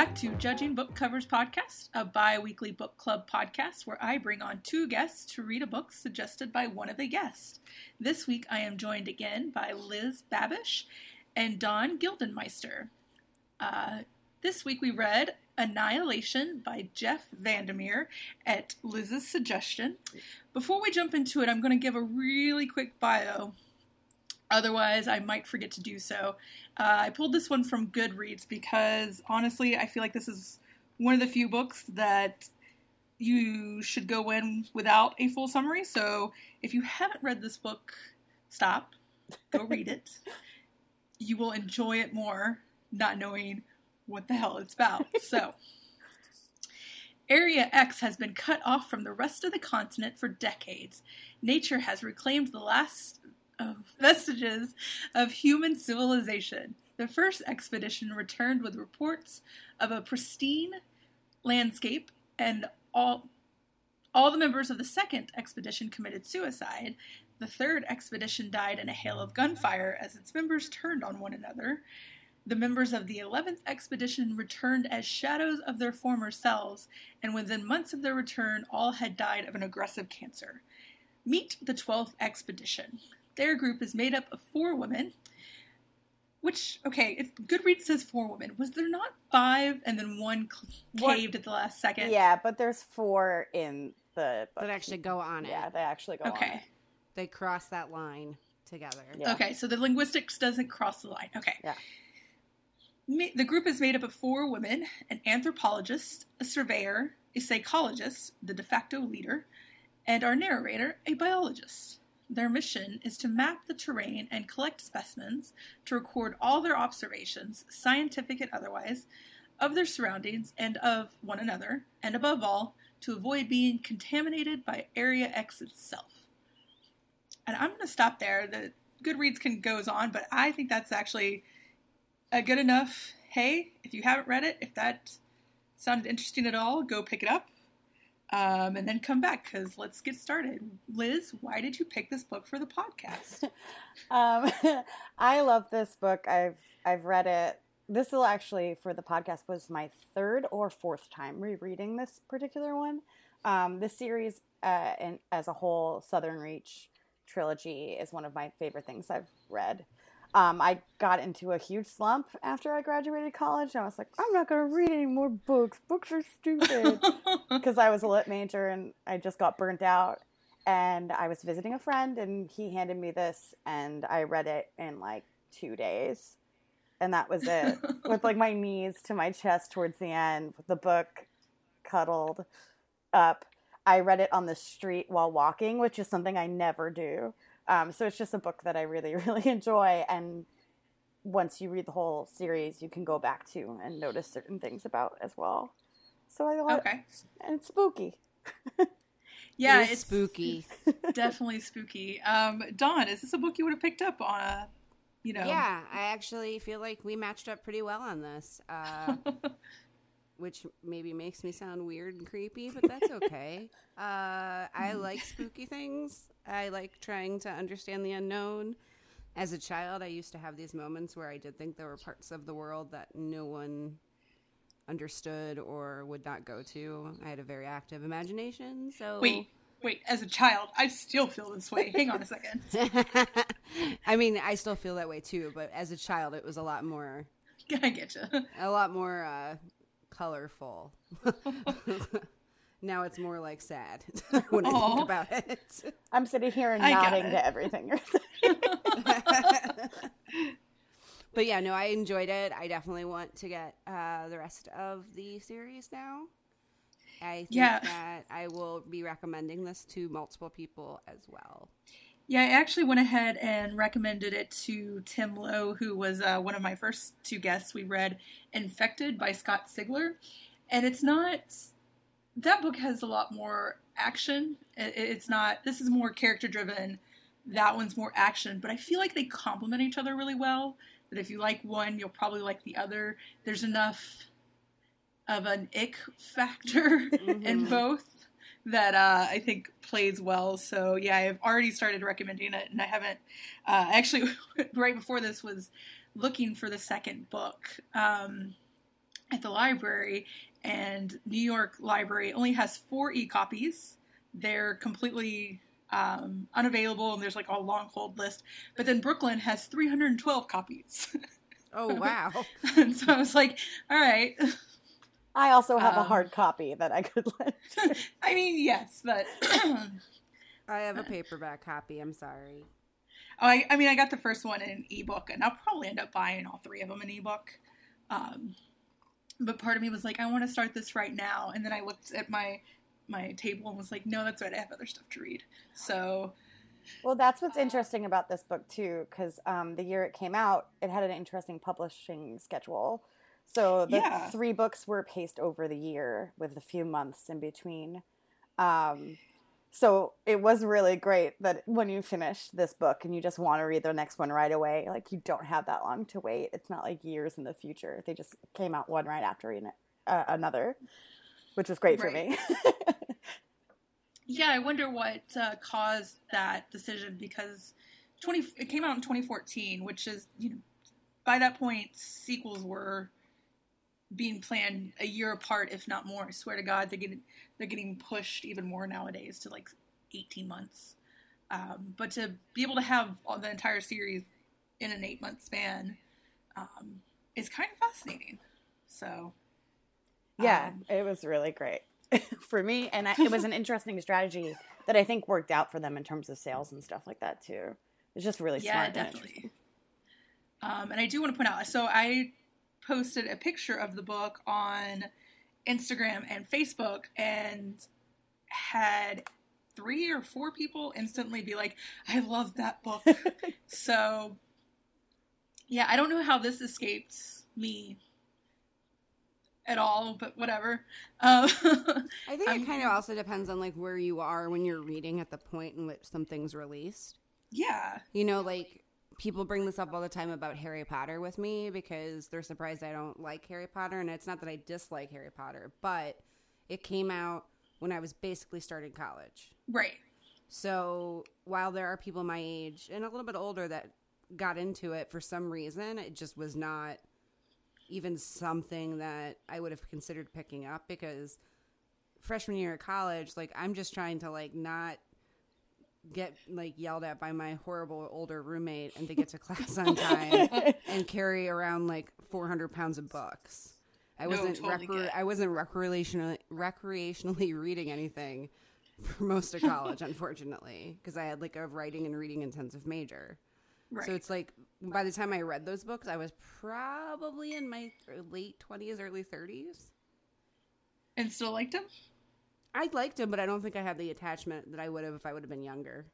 Back to Judging Book Covers Podcast, a bi weekly book club podcast where I bring on two guests to read a book suggested by one of the guests. This week I am joined again by Liz Babish and Dawn Gildenmeister. Uh, this week we read Annihilation by Jeff VanderMeer at Liz's suggestion. Before we jump into it, I'm going to give a really quick bio. Otherwise, I might forget to do so. Uh, I pulled this one from Goodreads because honestly, I feel like this is one of the few books that you should go in without a full summary. So if you haven't read this book, stop, go read it. You will enjoy it more not knowing what the hell it's about. So, Area X has been cut off from the rest of the continent for decades. Nature has reclaimed the last of vestiges of human civilization. The first expedition returned with reports of a pristine landscape, and all all the members of the second expedition committed suicide. The third expedition died in a hail of gunfire as its members turned on one another. The members of the 11th expedition returned as shadows of their former selves, and within months of their return, all had died of an aggressive cancer. Meet the 12th expedition. Their group is made up of four women, which, okay, if Goodreads says four women, was there not five and then one What- caved at the last second? Yeah, but there's four in the book. that actually go on it. Yeah, they actually go on Okay. it. They cross that line together. Yeah. Okay, so the linguistics doesn't cross the line. Okay. Yeah. The group is made up of four women an anthropologist, a surveyor, a psychologist, the de facto leader, and our narrator, a biologist. Their mission is to map the terrain and collect specimens to record all their observations, scientific and otherwise, of their surroundings and of one another, and above all, to avoid being contaminated by Area X itself. And I'm going to stop there. The Goodreads can goes on, but I think that's actually a good enough. Hey, if you haven't read it, if that sounded interesting at all, go pick it up, um, and then come back because let's get started. Liz, why did you pick this book for the podcast? Um, I love this book. I've I've read it. This will actually for the podcast was my third or fourth time rereading this particular one. Um, this series, uh, and as a whole, Southern Reach trilogy is one of my favorite things I've read. Um, I got into a huge slump after I graduated college. And I was like, I'm not going to read any more books. Books are stupid. because I was a lit major and I just got burnt out. And I was visiting a friend, and he handed me this, and I read it in like two days, and that was it. with like my knees to my chest towards the end, with the book cuddled up. I read it on the street while walking, which is something I never do. Um, so it's just a book that I really, really enjoy. And once you read the whole series, you can go back to and notice certain things about as well. So I thought, okay. and it's spooky. Yeah, It is it's spooky. definitely spooky. Um, Dawn, is this a book you would have picked up on a, you know? Yeah, I actually feel like we matched up pretty well on this, uh, which maybe makes me sound weird and creepy, but that's okay. uh, I like spooky things. I like trying to understand the unknown. As a child, I used to have these moments where I did think there were parts of the world that no one understood or would not go to. I had a very active imagination, so Wait, wait. As a child, I still feel this way. Hang on a second. I mean, I still feel that way too, but as a child, it was a lot more, I get you. a lot more uh, colorful. now it's more like sad when I Aw. think about it. I'm sitting here and I nodding to everything you're saying. but yeah, no, I enjoyed it. I definitely want to get uh, the rest of the series now. I think Yeah. that I will be recommending this to multiple people as well. Yeah, I actually went ahead and recommended it to Tim Lowe, who was uh, one of my first two guests. We read Infected by Scott Sigler. And it's not, that book has a lot more action. It- It's not, this is more character driven. That one's more action. But I feel like they complement each other really well. That if you like one, you'll probably like the other. There's enough of an ick factor in Mhm. both that uh, I think plays well. So yeah, I've already started recommending it, and I haven't uh, actually right before this was looking for the second book, um, at the library, and New York Library only has four e copies. They're completely um, unavailable, and there's like a long hold list. But then Brooklyn has 312 copies. Oh wow! and so I was like, all right. I also have a Um, hard copy that I could lend. I mean, yes, but I have a paperback copy. I'm sorry. I, I mean, I got the first one in an ebook, and I'll probably end up buying all three of them in ebook. Um, but part of me was like, I want to start this right now, and then I looked at my my table and was like, no, that's right, I have other stuff to read. So Well, that's what's interesting about this book too, because um, the year it came out, it had an interesting publishing schedule. So the Yeah. three books were paced over the year with a few months in between. Um, so it was really great that when you finish this book and you just want to read the next one right away, like you don't have that long to wait. It's not like years in the future. They just came out one right after an- uh, another, which was great for me. yeah, I wonder what uh, caused that decision because twenty it came out in 2014, which is you know by that point sequels were being planned a year apart, if not more. I swear to God, they're getting they're getting pushed even more nowadays to like 18 months. Um, but to be able to have all the entire series in an eight month span um, is kind of fascinating. So Yeah, um, it was really great for me, and I, it was an interesting strategy that I think worked out for them in terms of sales and stuff like that too. It's just really yeah, smart. and definitely. Um, and I do want to point out, so I posted a picture of the book on Instagram and Facebook, and had three or four people instantly be like, "I love that book." so, yeah, I don't know how this escaped me at all, but whatever. Um, I think I'm- it kind of also depends on like where you are when you're reading at the point in which something's released. yeah, You know, like people bring this up all the time about Harry Potter with me because they're surprised I don't like Harry Potter. And it's not that I dislike Harry Potter, but it came out when I was basically starting college. right. So while there are people my age and a little bit older that got into it for some reason, it just was not even something that I would have considered picking up because freshman year of college, like I'm just trying to like not get like yelled at by my horrible older roommate and to get to class on time and carry around like 400 pounds of books. I No, wasn't totally recre- I wasn't recreationally recreationally reading anything for most of college, unfortunately, because I had like a writing and reading intensive major. Right. So it's like by the time I read those books, I was probably in my late twenties, early thirties. and still liked him. I liked him, but I don't think I had the attachment that I would have if I would have been younger.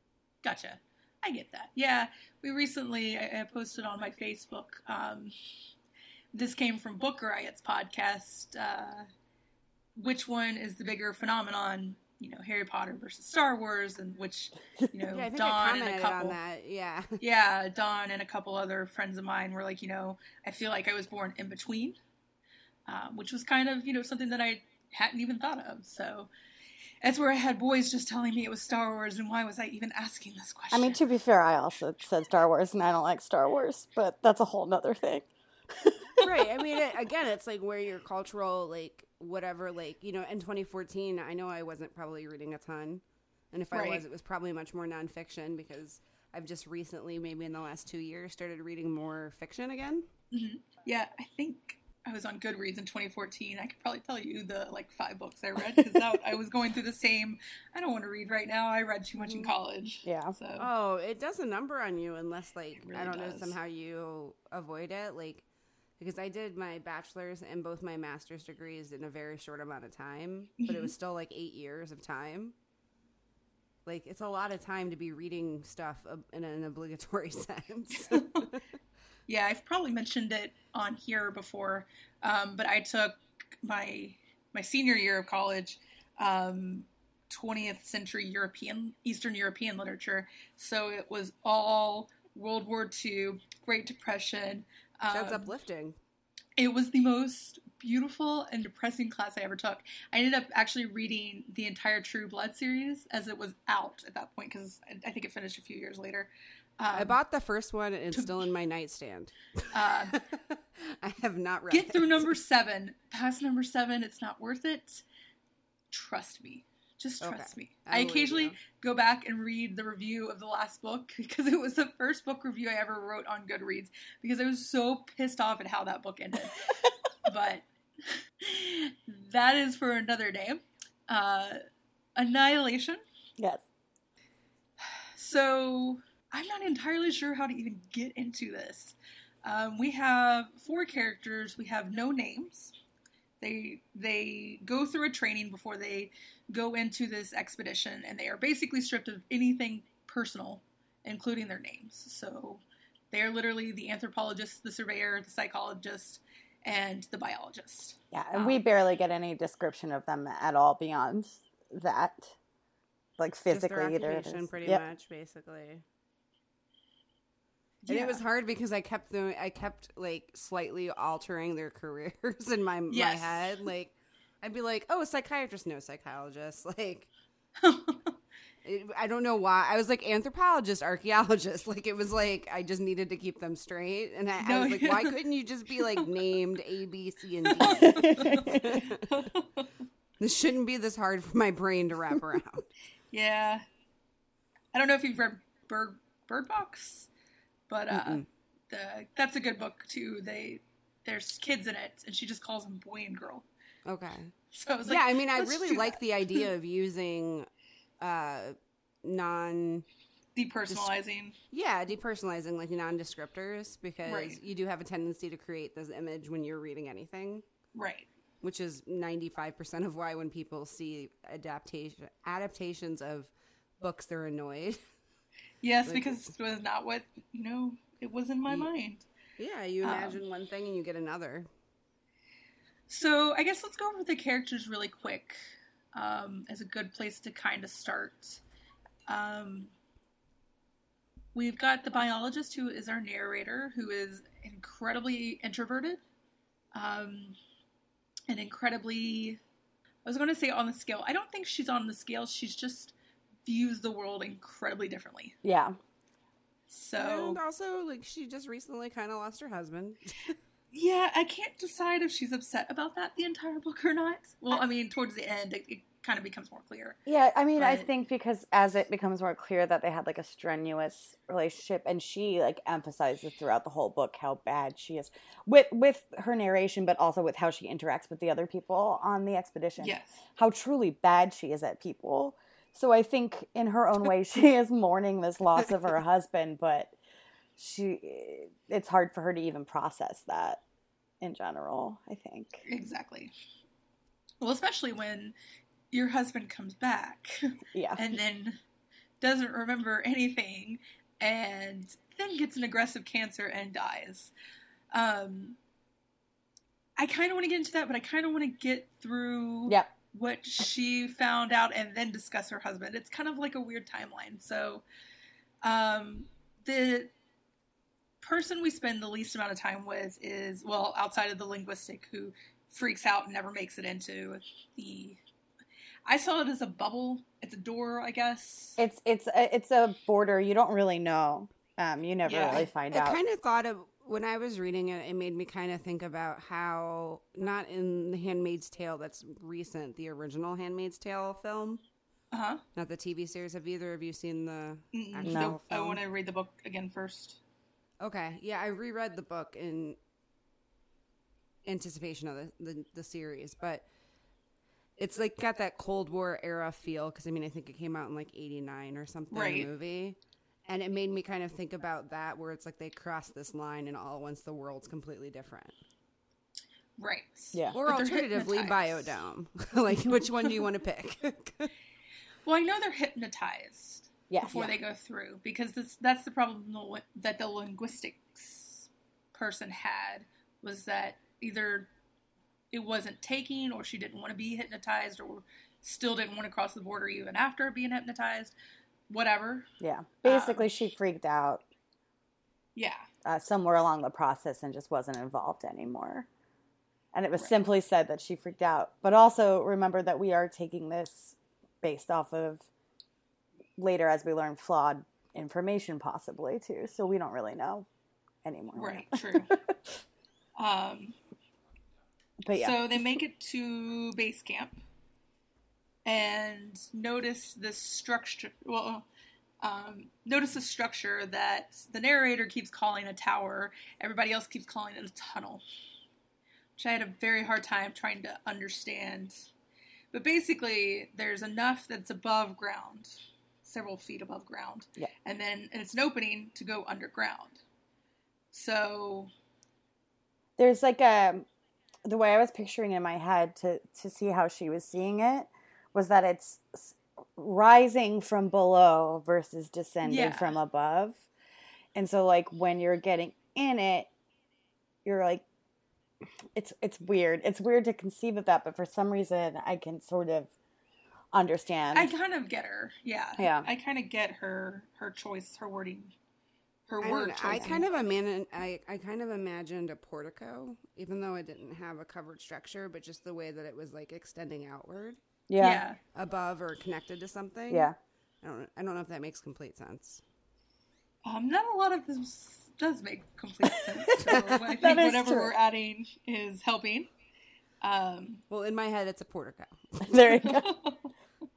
Gotcha. I get that. Yeah, we recently I, I posted on my Facebook. Um, this came from Book Riot's podcast. Uh, which one is the bigger phenomenon? You know, Harry Potter versus Star Wars, and which you know, Yeah, Dawn and a couple. on that. Yeah. Yeah, Dawn and a couple other friends of mine were like, you know, I feel like I was born in between, um, which was kind of you know something that I hadn't even thought of. So. That's where I had boys just telling me it was Star Wars, and why was I even asking this question? I mean, to be fair, I also said Star Wars, and I don't like Star Wars, but that's a whole nother thing. right. I mean, it, again, it's like where your cultural, like, whatever, like, you know, in 2014, I know I wasn't probably reading a ton. And if I was, it was probably much more nonfiction because I've just recently, maybe in the last two years, started reading more fiction again. Mm-hmm. Yeah, I think I was on Goodreads in 2014. I could probably tell you the like five books I read because I was going through the same. I don't want to read right now. I read too much in mm, college. Yeah. So Oh, it does a number on you unless, like, really I don't know, somehow you avoid it. Like, because I did my bachelor's and both my master's degrees in a very short amount of time, but it mm-hmm. was still like eight years of time. Like, it's a lot of time to be reading stuff in an obligatory sense. yeah, I've probably mentioned it on here before, um, but I took my my senior year of college. Um, 20th century European, Eastern European literature. So it was all World War II, Great Depression. Sounds um, uplifting. it was the most beautiful and depressing class I ever took. I ended up actually reading the entire True Blood series as it was out at that point because I think it finished a few years later. I Um, bought the first one and it's still in my nightstand. uh, I have not read get it. through number seven. Past number seven, it's not worth it. Trust me. Just Okay. trust me. I I, occasionally you. go back and read the review of the last book because it was the first book review I ever wrote on Goodreads because I was so pissed off at how that book ended. but that is for another day. Uh, Annihilation. Yes. So I'm not entirely sure how to even get into this. Um, we have four characters. We have no names. They they go through a training before they go into this expedition, and they are basically stripped of anything personal, including their names. So they are literally the anthropologist, the surveyor, the psychologist, and the biologist. Yeah, and we Um, barely get any description of them at all beyond that. Like Just their physically, either. it occupation, pretty Yep. much, basically. And it was hard because I kept doing, I kept like slightly altering their careers in my my head. Like, I'd be like, "Oh, psychiatrist, no psychologist." Like, it, I don't know why. I was like anthropologist, archaeologist. Like, it was like I just needed to keep them straight. And I, I was like, why couldn't you just be like named A, B, C, and D? this shouldn't be this hard for my brain to wrap around. Yeah. I don't know if you've read Bird Bird Box, but uh, the that's a good book too. They there's kids in it, and she just calls them boy and girl. Okay. So I like, yeah, I mean, I really like that. the idea of using uh non depersonalizing. yeah depersonalizing like non-descriptors because Right. you do have a tendency to create this image when you're reading anything Right. which is 95% of why when people see adaptation adaptations of books they're annoyed Yes, Like- because it was not what you know. It was in my Ye- mind. yeah you Um, imagine one thing and you get another So I guess let's go over the characters really quick um, as a good place to kind of start. Um, we've got the biologist who is our narrator, who is incredibly introverted, um, and incredibly. I was going to say on the scale. I don't think she's on the scale. She's just views the world incredibly differently. yeah. So and also like she just recently kind of lost her husband Yeah, I can't decide if she's upset about that the entire book or not. Well, I mean, towards the end, it, it kind of becomes more clear. Yeah, I mean, I think because as it becomes more clear that they had like a strenuous relationship, and she like emphasizes throughout the whole book how bad she is with with her narration, but also with how she interacts with the other people on the expedition. Yes. how truly bad she is at people. So I think in her own way, she is mourning this loss of her husband, but she it's hard for her to even process that in general. I think. Exactly. Well, especially when your husband comes back Yeah. and then doesn't remember anything and then gets an aggressive cancer and dies. Um, I kind of want to get into that, but I kind of want to get through Yep. What she found out and then discuss her husband. It's kind of like a weird timeline. So, um, the person we spend the least amount of time with is, well, outside of the linguistic, who freaks out and never makes it into the. I saw it as a bubble. It's a door, I guess. It's it's a, it's a border. You don't really know. Um, you never Yeah. really find I out. I kind of thought of when I was reading it, it made me kind of think about how not in The Handmaid's Tale that's recent, the original Handmaid's Tale film, Uh huh. not the TV series. Have either of you seen the actual No. Nope. I want to read the book again first. Okay, yeah, I reread the book in anticipation of the the, the series, but it's like got that Cold War era feel because I mean I think it came out in like '89 or something. Right. The movie. And it made me kind of think about that, where it's like they cross this line, and all at once the world's completely different. Right. Yeah. Or But alternatively, hypnotized. Biodome. like, which one do you want to pick? Well, I know they're hypnotized. Yes. before Yeah. they go through because this that's the problem that the linguistics person had was that either it wasn't taking or she didn't want to be hypnotized or still didn't want to cross the border even after being hypnotized whatever Yeah. Um, Basically, she freaked out yeah uh, somewhere along the process and just wasn't involved anymore. And it was Right. simply said that she freaked out. But also remember that we are taking this based off of later, as we learn, flawed information possibly too. So we don't really know anymore. Right, true. um, but yeah. So they make it to base camp and notice this structure. Well, um, notice the structure that the narrator keeps calling a tower. Everybody else keeps calling it a tunnel, which I had a very hard time trying to understand. But basically, there's enough that's above ground, several feet above ground, Yeah. and then and it's an opening to go underground. So there's like a the way I was picturing in my head to to see how she was seeing it was that it's rising from below versus descending Yeah. from above. And so like when you're getting in it you're like it's it's weird. It's weird to conceive of that, but for some reason I can sort of understand. I kind of get her. Yeah. Yeah. I kind of get her her choice, her wording, her I, word I kind of imagine I, I kind of imagined a portico, even though it didn't have a covered structure, but just the way that it was like extending outward yeah. yeah. above or connected to something. Yeah. I don't I don't know if that makes complete sense. Um, not a lot of this does make complete sense. So I think whatever true. we're adding is helping. Um, Well, in my head, it's a portico. There you go.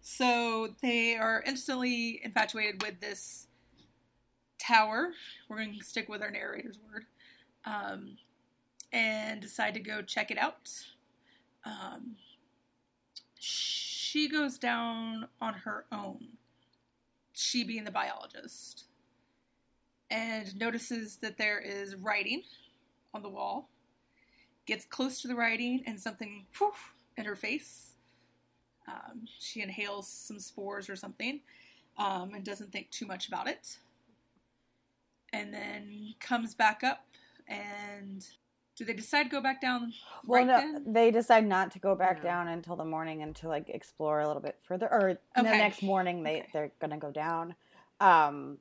so they are instantly infatuated with this tower. We're going to stick with our narrator's word. Um, and decide to go check it out. Um, she goes down on her own, she being the biologist, and notices that there is writing on the wall. Gets close to the writing, and something in her face. Um, she inhales some spores or something um, and doesn't think too much about it. And then comes back up and do they decide to go back down Well, right no, then? they decide not to go back No. down until the morning and to like explore a little bit further. Or the next morning, they Okay. they're gonna go down. Um,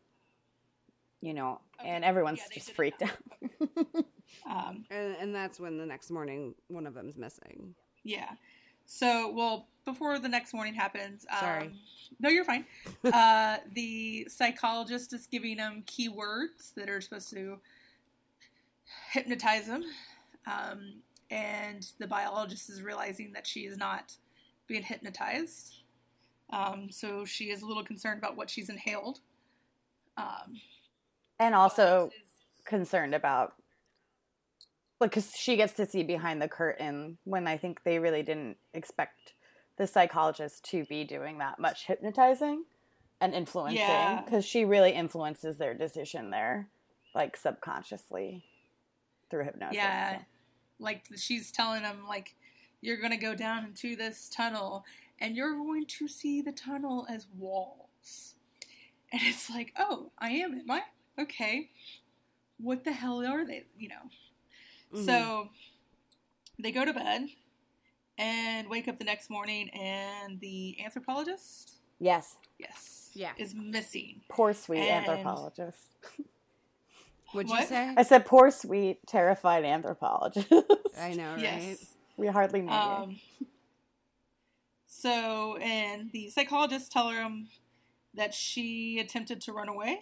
you know, and everyone's Yeah, just freaked out. Um, And, and that's when the next morning one of them's missing. yeah. So, well, before the next morning happens, um, Sorry. No, you're fine. uh, the psychologist is giving them keywords that are supposed to hypnotize them. Um, and the biologist is realizing that she is not being hypnotized. Um, so she is a little concerned about what she's inhaled. Um, and also concerned about because she gets to see behind the curtain when I think they really didn't expect the psychologist to be doing that much hypnotizing and influencing Yeah. because she really influences their decision there, like subconsciously through hypnosis. Yeah, so. like she's telling him, like, you're gonna go down into this tunnel, and you're going to see the tunnel as walls. And it's like, oh, I am, am I? Okay. What the hell are they? You know. Mhm. So they go to bed and wake up the next morning, and the anthropologist, Yes, yes, Yeah. is missing. poor sweet And- anthropologist. What'd What? you say? I said poor sweet terrified anthropologist. I know, right? Yes. we hardly knew. you. Um, so, and the psychologists tell her um, that she attempted to run away,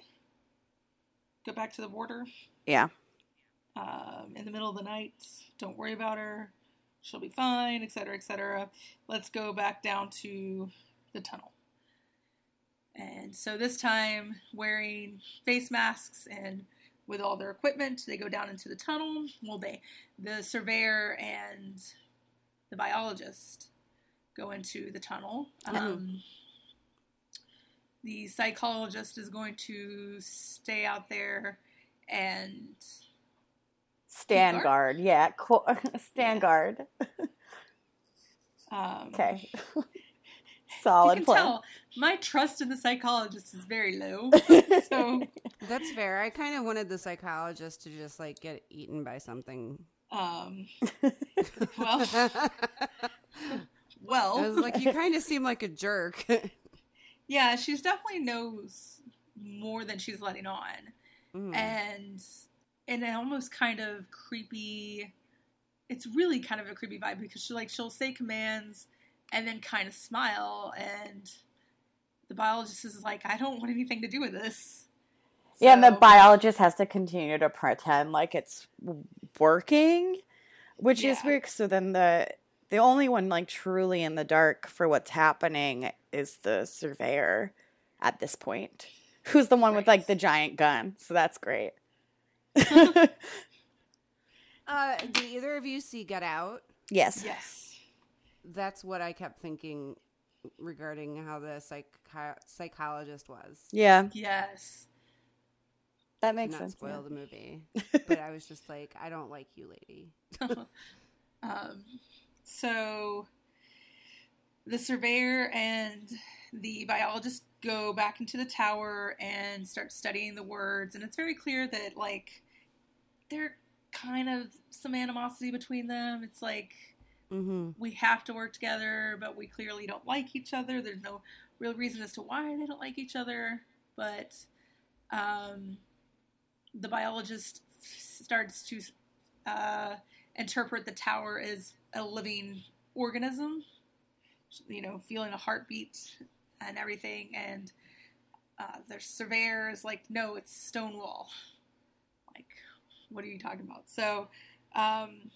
go back to the border Yeah. um, in the middle of the night. Don't worry about her; she'll be fine, etc., etc. Let's go back down to the tunnel. And so this time, wearing face masks and with all their equipment, they go down into the tunnel. Well, they, the surveyor and the biologist go into the tunnel. Um, the psychologist is going to stay out there and Stand guard? guard. Yeah. Co- stand Yeah. guard. um, Okay. you can plan. tell my trust in the psychologist is very low. so, That's fair. I kind of wanted the psychologist to just like get eaten by something. um, well, I well, was like, you kind of seem like a jerk. yeah, she's definitely knows more than she's letting on. Mm. and in an almost kind of creepy it's really kind of a creepy vibe because she like she'll say commands and then kind of smile and the biologist is like, I don't want anything to do with this. Yeah, and the biologist has to continue to pretend like it's working, which is weird. So then the the only one like truly in the dark for what's happening is the surveyor at this point, who's the one with like the giant gun. So that's great. Uh, did either of you see Get Out? yes. Yes. That's what I kept thinking regarding how the psych- psychologist was. Yeah, Yes. that Did makes not sense. spoil yeah. the movie, but I was just like, I don't like you, lady. um, so the surveyor and the biologist go back into the tower and start studying the words, and it's very clear that like they're kind of some animosity between them. It's like Mm-hmm. we have to work together, but we clearly don't like each other. There's no real reason as to why they don't like each other, but um, the biologist starts to uh, interpret the tower as a living organism, you know, feeling a heartbeat and everything. And uh, their surveyor is like, no, it's stone wall. Like, what are you talking about? So, um,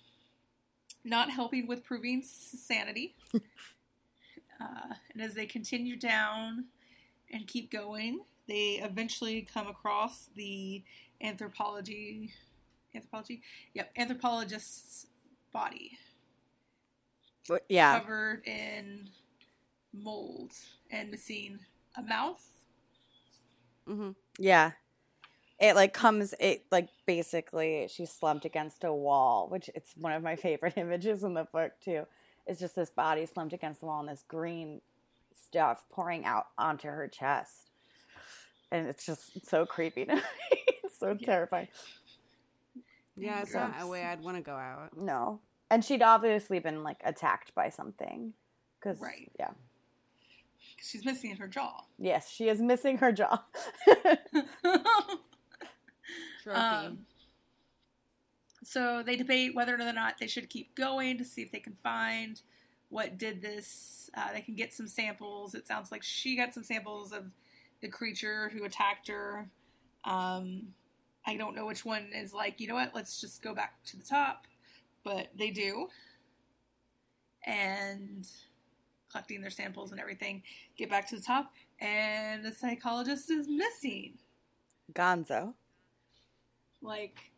not helping with proving sanity. uh, and as they continue down and keep going, they eventually come across the anthropology, anthropology, yep, anthropologist's body yeah. covered in mold and missing a mouth. Mm-hmm. Yeah. It like comes it like basically she's slumped against a wall, which it's one of my favorite images in the book too. It's just this body slumped against the wall and this green stuff pouring out onto her chest. And it's just so creepy to me. it's so Yeah. terrifying. Yeah, it's Gross. not a way I'd want to go out. No. And she'd obviously been like attacked by something. Cause Right. yeah. She's missing her jaw. Yes, she is missing her jaw. Trophy. Um, so they debate whether or not they should keep going to see if they can find what did this. Uh, they can get some samples. It sounds like she got some samples of the creature who attacked her. Um, I don't know which one is like, you know what, let's just go back to the top. But they do. And collecting their samples and everything, get back to the top, and the psychologist is missing. Gonzo. Like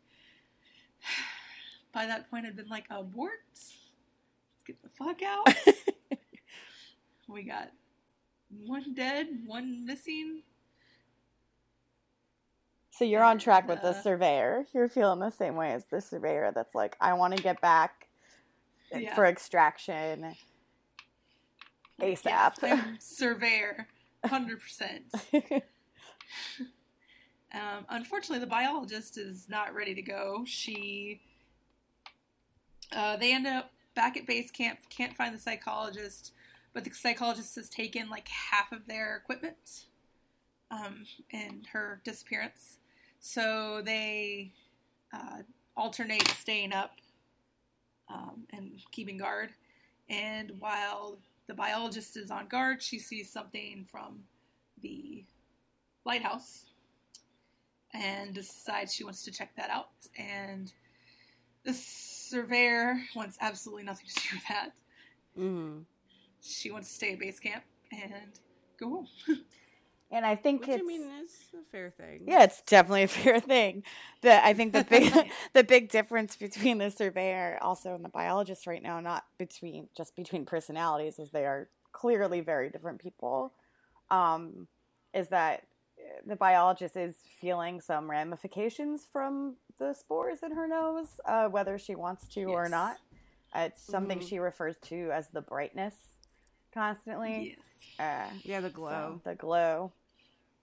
by that point I'd been like abort let's get the fuck out we got one dead one missing So you're on track with the Uh, surveyor. You're feeling the same way as the surveyor that's like, I want to get back Yeah. for extraction ASAP. I'm surveyor 100% um, unfortunately the biologist is not ready to go. She uh, they end up back at base camp can't find the psychologist but the psychologist has taken like half of their equipment um, in her disappearance. So they uh, alternate staying up um, and keeping guard. And while the biologist is on guard she sees something from the lighthouse and decides she wants to check that out. And the surveyor wants absolutely nothing to do with that. mm-hmm. She wants to stay at base camp and go home. and I think Which it's I mean is a fair thing. yeah, it's definitely a fair thing. The I think the big the big difference between the surveyor also and the biologist right now, not between just between personalities, as they are clearly very different people, um, is that the biologist is feeling some ramifications from the spores in her nose, uh, whether she wants to or not. It's something Mhm. she refers to as the brightness constantly. yes. Uh, Yeah, the so, glow. the glow.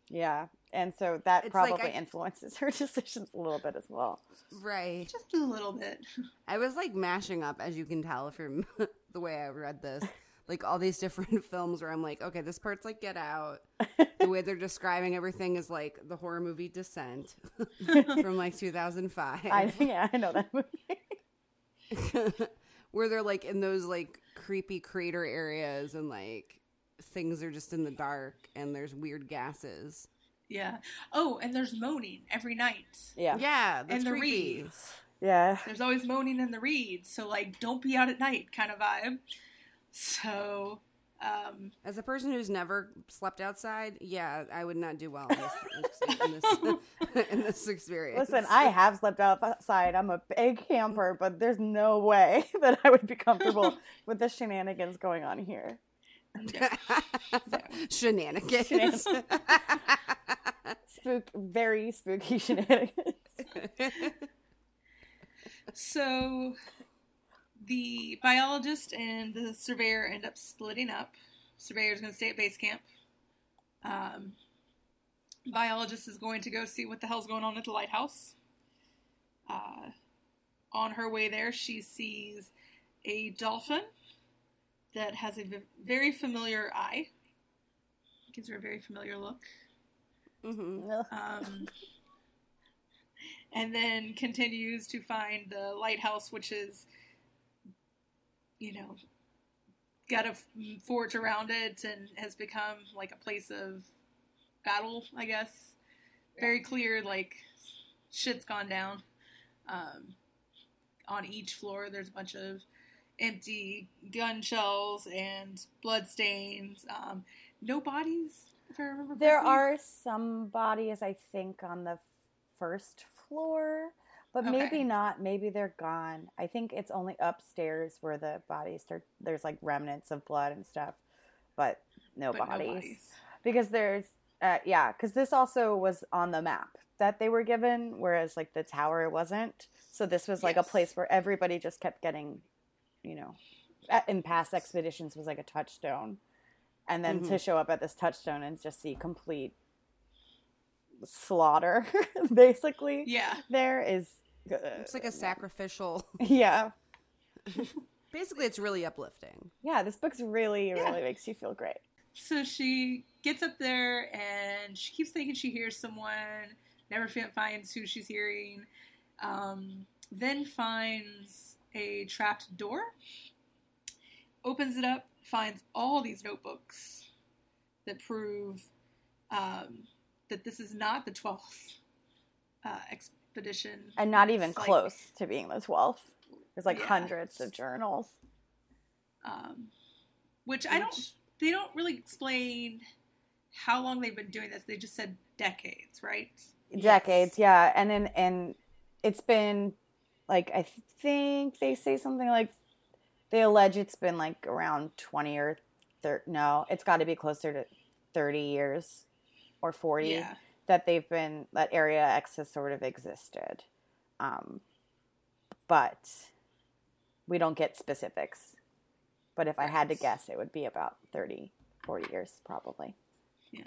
Yeah. And so that It's like probably I- influences her decisions a little bit as well. Right. Just a little bit. I was like mashing up, as you can tell from the way I read this, like all these different films where I'm like, okay, this part's like Get Out. the way they're describing everything is like the horror movie Descent from like 2005, I yeah, I know that movie. where they're like in those like creepy crater areas and like things are just in the dark and there's weird gases. Yeah. Oh, and there's moaning every night. Yeah. Yeah, that's in the creepy. reeds. Yeah. There's always moaning in the reeds. So like don't be out at night kind of vibe. So um As a person who's never slept outside, yeah, I would not do well in this, in this, in this experience. Listen, I have slept outside. I'm a big camper, but there's no way that I would be comfortable with the shenanigans going on here. Shenanigans. Shenanigans. Spook, very spooky shenanigans. So the biologist and the surveyor end up splitting up. Surveyor's going to stay at base camp. Um, biologist is going to go see what the hell's going on at the lighthouse. Uh, on her way there, she sees a dolphin that has a v- very familiar eye. Gives her a very familiar look. hmm Um, and then continues to find the lighthouse, which is, you know, got a fort around it and has become like a place of battle, I guess. Very clear, like, shit's gone down. Um, on each floor, there's a bunch of empty gun shells and blood stains. Um, no bodies, if I remember There correctly. are some bodies, I think, on the first floor, but Okay. maybe not. Maybe they're gone. I think it's only upstairs where the bodies start. There's like remnants of blood and stuff, but no but bodies. no bodies. Because there's, uh, yeah, because this also was on the map that they were given, whereas like the tower wasn't. So this was like Yes. a place where everybody just kept getting, you know, in past expeditions was like a touchstone. And then to Mhm. show up at this touchstone and just see complete slaughter, basically, Yeah. there is. It's like a sacrificial. yeah. Basically, it's really uplifting. Yeah, this book's really, Yeah. really makes you feel great. So she gets up there and she keeps thinking she hears someone, never finds who she's hearing, um, then finds a trapped door, opens it up, finds all these notebooks that prove um, that this is not the 12th uh, expedition. And not even like- close to being the 12th. There's like Yeah. hundreds of journals. Um, which I don't, they don't really explain how long they've been doing this. They just said decades, right? decades yeah and then and it's been like i think they say something like they allege it's been like around 20 or 30 no it's got to be closer to 30 years or 40 Yeah. That they've been that area x has sort of existed um but we don't get specifics but if i had to guess it would be about 30 40 years probably Yeah.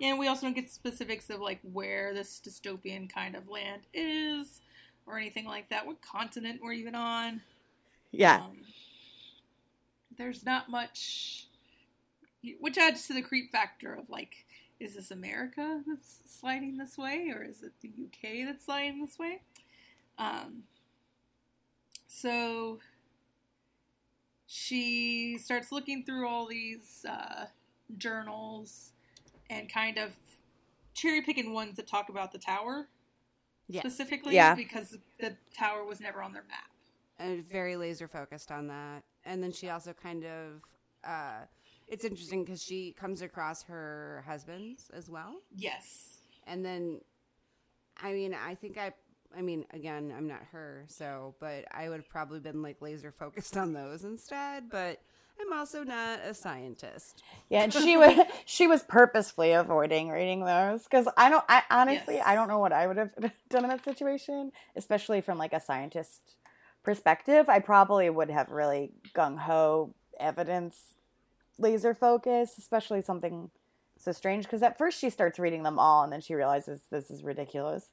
Yeah, And we also don't get specifics of like where this dystopian kind of land is or anything like that. What continent we're even on. Um, there's not much, which adds to the creep factor of like, is this America that's sliding this way or is it the UK that's sliding this way? Um, so she starts looking through all these uh, journals and kind of cherry picking ones that talk about the tower Yeah. specifically Yeah. because the tower was never on their map. and very laser focused on that. And then she also kind of, uh, it's interesting because she comes across her husbands as well. Yes. And then, I mean, I think I, I mean, again, I'm not her, so, but I would have probably been like laser focused on those instead. But I'm also not a scientist. Yeah, and she was she was purposefully avoiding reading those because I don't. I honestly Yes. I don't know what I would have done in that situation, especially from like a scientist perspective. I probably would have really gung ho evidence laser focus, especially something so strange. Because at first she starts reading them all, and then she realizes this is ridiculous.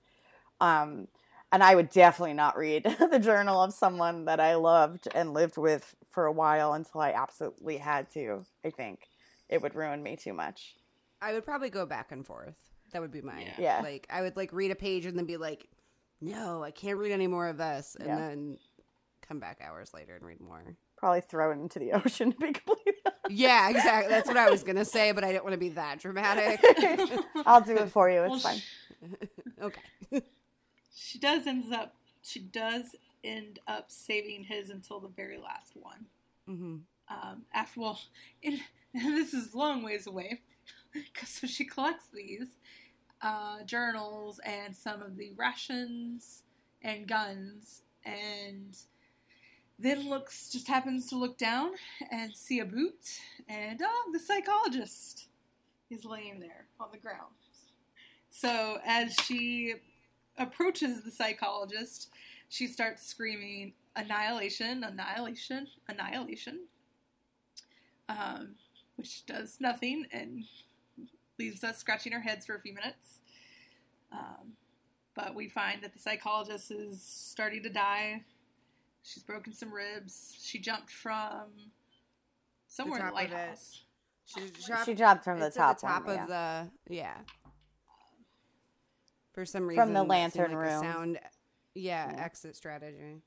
Um, and I would definitely not read the journal of someone that I loved and lived with for a while until I absolutely had to. I think it would ruin me too much. I would probably go back and forth. That would be mine. Yeah. Yeah. Like I would like read a page and then be like, "No, I can't read any more of this," and Yeah. then come back hours later and read more. Probably throw it into the ocean to be completely Yeah, exactly. That's what I was gonna say, but I didn't want to be that dramatic. I'll do it for you. It's Well, fine. sh- okay. She does ends up. She does end up saving his until the very last one. hmm Um, after well, in, and this is long ways away, 'cause so she collects these uh, journals and some of the rations and guns, and then looks just happens to look down and see a boot, and oh, the psychologist is laying there on the ground. So as she approaches the psychologist, she starts screaming, Annihilation, annihilation, annihilation. Um, which does nothing and leaves us scratching our heads for a few minutes. Um, but we find that the psychologist is starting to die. She's broken some ribs. She jumped from somewhere in the top of it. lighthouse. She dropped, She dropped from the top, the top one, of the yeah. For some reason, From the that lantern like a room. sound, yeah, Yeah. exit strategy.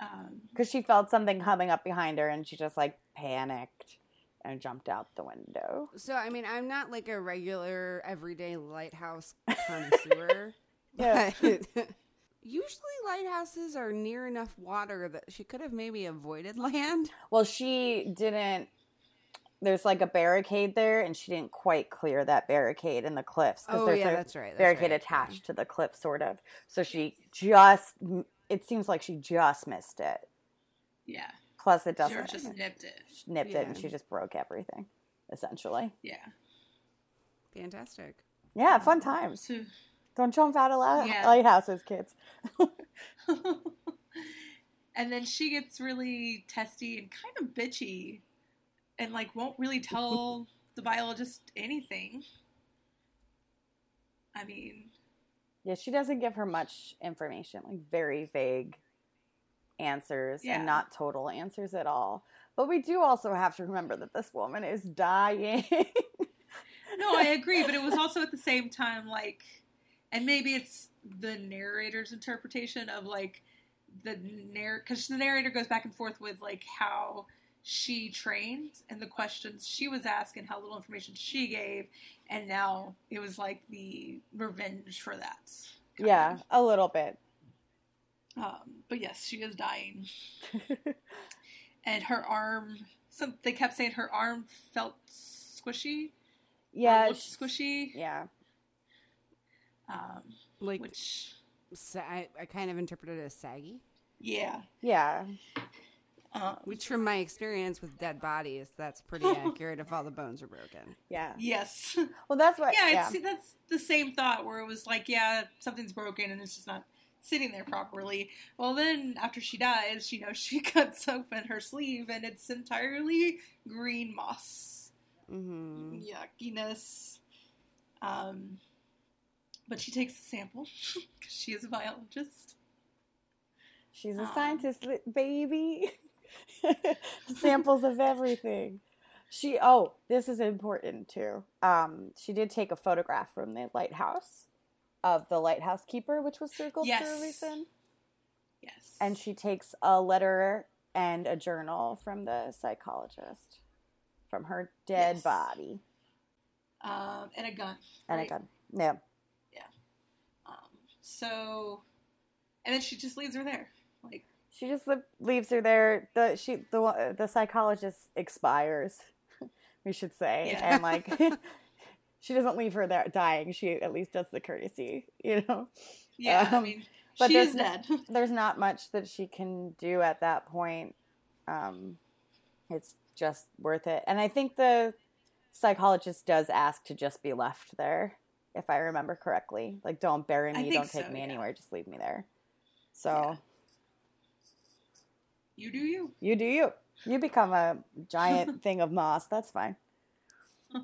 Um, because she felt something coming up behind her, and she just like panicked and jumped out the window. So I mean, I'm not like a regular everyday lighthouse connoisseur. Yeah. but Usually, lighthouses are near enough water that she could have maybe avoided land. Well, she didn't. There's like a barricade there, and she didn't quite clear that barricade in the cliffs Oh there's yeah, a that's right. That's barricade right, attached to the cliff, sort of. So she just. It seems like she just missed it. yeah, Plus, it doesn't. She just nipped it. she nipped it, and she just broke everything, essentially. Yeah. Yeah. Fantastic. Yeah, fun times. So, Don't jump out of li- Yeah. lighthouses, kids. and then she gets really testy and kind of bitchy and like won't really tell the biologist anything i mean Yeah, she doesn't give her much information, like very vague answers Yeah. and not total answers at all. But we do also have to remember that this woman is dying. no i agree but it was also at the same time like and maybe it's the narrator's interpretation of like the narr because the narrator goes back and forth with like how she trained and the questions she was asked and how little information she gave and now it was like the revenge for that yeah, of. a little bit. Um, but yes, she is dying, and her arm. so they kept saying her arm felt squishy. yeah, squishy. yeah. Um, Like, which sa- I, I kind of interpreted it as saggy, yeah, Yeah. um, which, from my experience with dead bodies, that's pretty accurate if all the bones are broken. Yeah. yes, Well, that's what. yeah. Yeah. It's, that's the same thought where it was like, yeah, something's broken and it's just not sitting there properly. Well, then after she dies, you know, she cuts open her sleeve and it's entirely green moss. hmm yuckiness. Um, but she takes a sample because she is a biologist. She's a Um, scientist, baby. Samples of everything. She. Oh, this is important too. Um, she did take a photograph from the lighthouse of the lighthouse keeper, which was circled for a reason. Yes. and she takes a letter and a journal from the psychologist from her dead Yes. body um, and a gun. and right? a gun. Yeah, so, and then she just leaves her there. Like, she just li- leaves her there. The she the the psychologist expires, we should say, Yeah. and like she doesn't leave her there dying. She at least does the courtesy, you know. yeah, I Um, mean, but she there's dead. There's not much that she can do at that point. Um, it's just worth it, and I think the psychologist does ask to just be left there, if I remember correctly. Like, don't bury me, don't take so, me yeah. anywhere, just leave me there. So Yeah. you do you. you do you. You become a giant thing of moss. That's fine.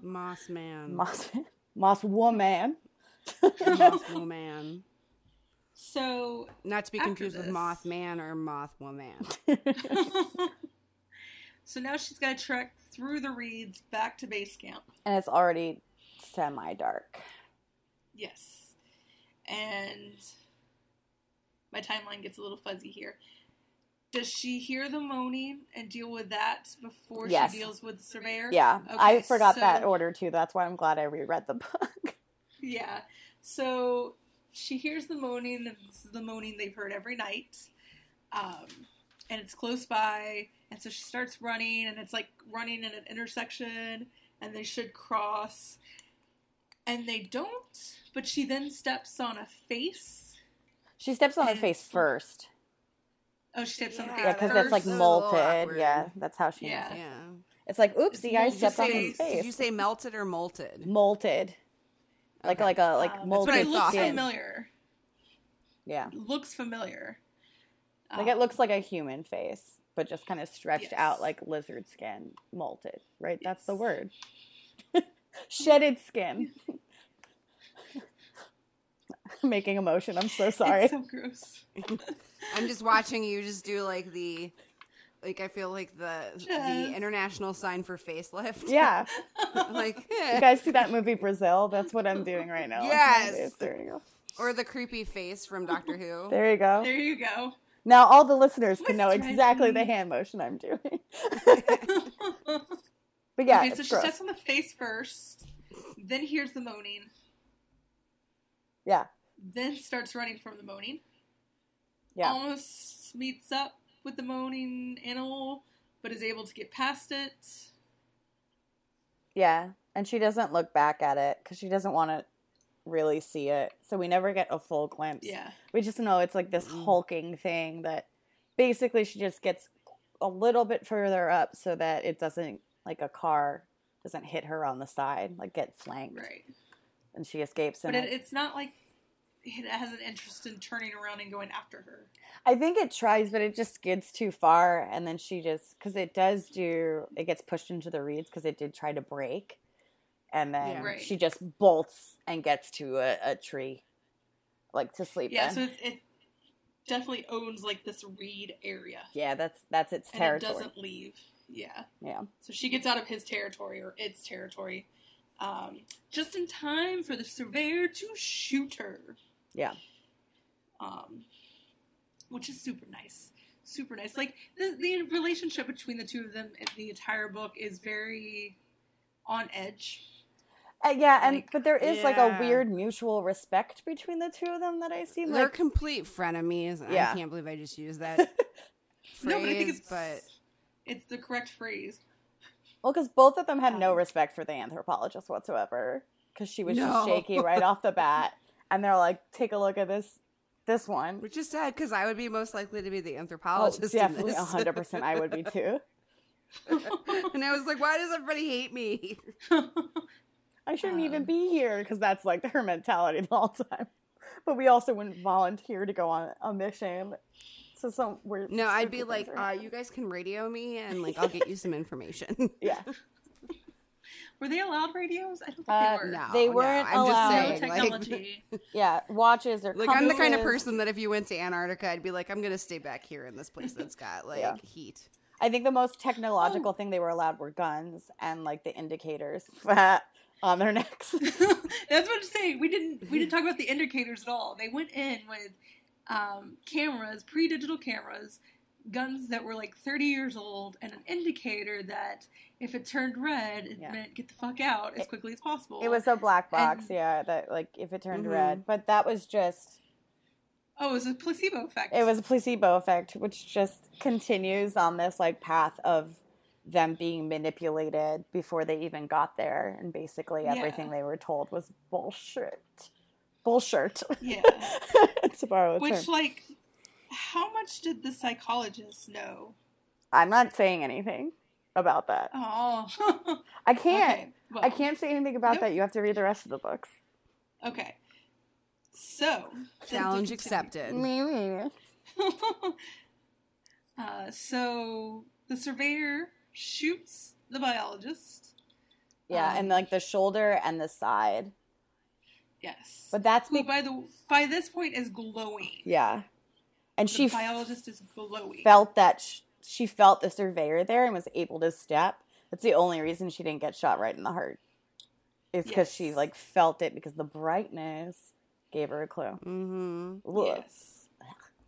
Moss man. Moss, man. moss woman. moss woman. So, Not to be After confused with this- moth man or moth woman. so now she's got to trek through the reeds back to base camp. and it's already semi dark. Yes. And my timeline gets a little fuzzy here. does she hear the moaning and deal with that before Yes. she deals with the surveyor? Yeah, I Okay, forgot that order too. That's why I'm glad I reread the book. Yeah. So she hears the moaning, and this is the moaning they've heard every night. Um, and it's close by, and so she starts running, and it's like running in an intersection, and they should cross. And they don't, but she then steps on a face. she steps on the face it's- first. Oh, she steps on the Yeah, face Yeah, because first. it's like That was a little molted. awkward. Yeah, that's how she Yeah. knows it. Yeah. It's like, oops, It's the guy molted stepped on his face. face. Did you say melted or molted? molted? Like Okay. like a like Um, but molted it looks skin. familiar. Yeah, Looks familiar. like it Um, looks like a human face, but just kind of stretched Yes. out like lizard skin, molted. Right? That's the word. Shedded skin. Making a motion. I'm so sorry. It's so gross. I'm just watching you just do like the like I feel like the Just- the international sign for facelift. yeah. like You eh. guys see that movie Brazil? That's what I'm doing right now. Yes. There you go. or the creepy face from Doctor Who. There you go. There you go. Now all the listeners can know exactly me. the hand motion I'm doing. But yeah, okay, so she gross. steps on the face first, then hears the moaning, Yeah, then starts running from the moaning. yeah. Almost meets up with the moaning animal, but is able to get past it. Yeah, and she doesn't look back at it because she doesn't want to really see it. So we never get a full glimpse. Yeah. We just know it's like this mm. hulking thing that basically she just gets a little bit further up so that it doesn't, like a car, doesn't hit her on the side, like get flanked, Right. and she escapes. But it, it's not like it has an interest in turning around and going after her. I think it tries, but it just skids too far, and then she just because it does do it gets pushed into the reeds because it did try to break, and then Yeah. Right. she just bolts and gets to a, a tree, like to sleep Yeah, in. so it, it definitely owns like this reed area. yeah, that's that's its territory. And it doesn't leave. Yeah. Yeah, So she gets out of his territory or its territory um, just in time for the surveyor to shoot her. yeah, Um, which is super nice. Super nice. Like the, the relationship between the two of them in the entire book is very on edge. Uh, yeah, and Like, but there is like a weird mutual respect between the two of them that I see. They're Like, complete frenemies. Yeah. I can't believe I just used that phrase, no, but I think it's but it's the correct phrase. well, because both of them had no Um, respect for the anthropologist whatsoever, because she was No. just shaky right off the bat, and they're like, "Take a look at this, this one." which is sad because I would be most likely to be the Oh, anthropologist. in definitely, hundred percent. I would be too. and I was like, why does everybody hate me? I shouldn't even Um, be here because that's like her mentality the whole time. But we also wouldn't volunteer to go on a mission. So some weird. No, I'd be like, are uh, happening. you guys can radio me and like I'll get you some information. yeah, were they allowed radios? I don't think Uh, they were. No, they weren't I'm just allowed. No saying, like, technology. yeah. Watches or like I'm the kind of person that if you went to Antarctica, I'd be like, I'm gonna stay back here in this place that's got like Yeah. heat. I think the most technological Oh. thing they were allowed were guns and like the indicators on their necks. That's what I'm saying. We didn't we didn't talk about the indicators at all. They went in with um, cameras, pre-digital cameras, guns that were like 30 years old, and an indicator that if it turned red, it Yeah. meant get the fuck out as quickly as possible. it was a black box, And- yeah. That like if it turned Mhm. red, but that was just oh, it was a placebo effect. it was a placebo effect, which just continues on this like path of them being manipulated before they even got there, and basically Yeah. everything they were told was bullshit. Bullshit. yeah. to borrow a Which term. like, how much did the psychologist know? I'm not saying anything about that. Oh, I can't. okay. Well, I can't say anything about Nope. that. You have to read the rest of the books. Okay. So Challenge to accepted. Maybe. uh, so the surveyor shoots the biologist. Yeah, Um, and like the shoulder and the side. Yes. But that's who by the by this point is glowing. yeah. And The she biologist is glowing. felt that sh- she felt the surveyor there and was able to step. That's the only reason she didn't get shot right in the heart. Is because she like felt it because the brightness gave her a clue. Mm-hmm. Yes.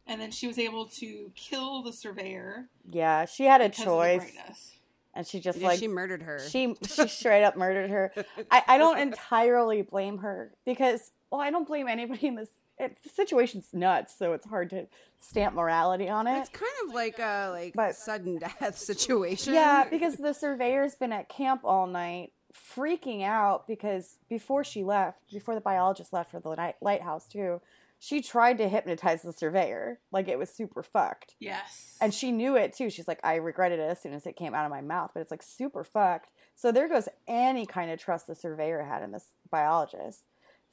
and then she was able to kill the surveyor. Yeah, she had a because of the choice. And she just Yeah, like she murdered her. she she straight up murdered her. I, I don't entirely blame her because well, I don't blame anybody in this. It, the situation's nuts, so it's hard to stamp morality on it. it's kind of like a like But- sudden death situation. Yeah, because the surveyor's been at camp all night, freaking out because before she left, before the biologist left for the night, lighthouse too, she tried to hypnotize the surveyor. Like it was super fucked. Yes. And she knew it too. She's like, I regretted it as soon as it came out of my mouth, but it's like super fucked. So there goes any kind of trust the surveyor had in this biologist.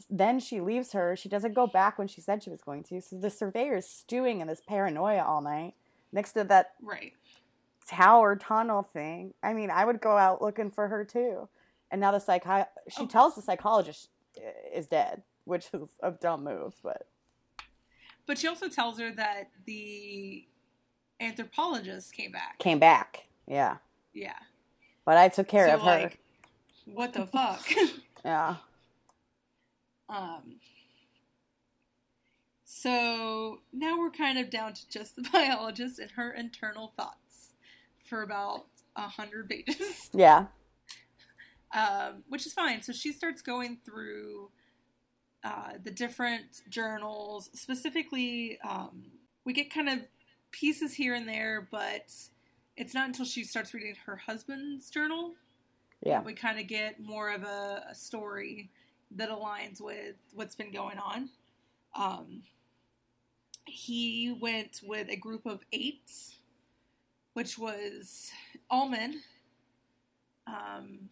Then she leaves her. She doesn't go back when she said she was going to. So the surveyor is stewing in this paranoia all night next to that right. tower tunnel thing. I mean, I would go out looking for her too. And now the psychi- she Oh. tells the psychologist uh, is dead, which is a dumb move, but But she also tells her that the anthropologist came back. came back. Yeah. Yeah. But I took care so of her. like, what the fuck? yeah. um. So now we're kind of down to just the biologist and her internal thoughts for about a hundred pages. Yeah. um, which is fine. So she starts going through uh, the different journals. Specifically, um, we get kind of pieces here and there, but it's not until she starts reading her husband's journal Yeah. that we kind of get more of a, a story that aligns with what's been going on. Um, he went with a group of eight, which was all men. Um,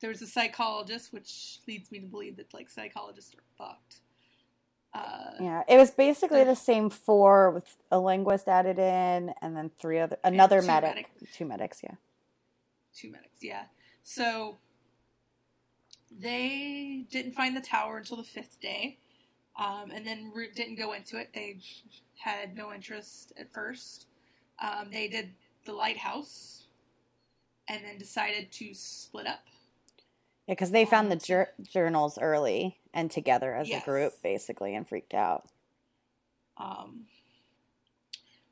there was a psychologist, which leads me to believe that like psychologists are fucked. Uh, Yeah. It was basically the- the same four with a linguist added in and then three other another two medic. medic- Two medics, yeah. two medics, yeah. So they didn't find the tower until the fifth day, um, and then re- didn't go into it. They had no interest at first. Um, they did the lighthouse, and then decided to split up. Yeah, because they found the Um, jur- journals early and together as Yes. a group, basically, and freaked out. Um,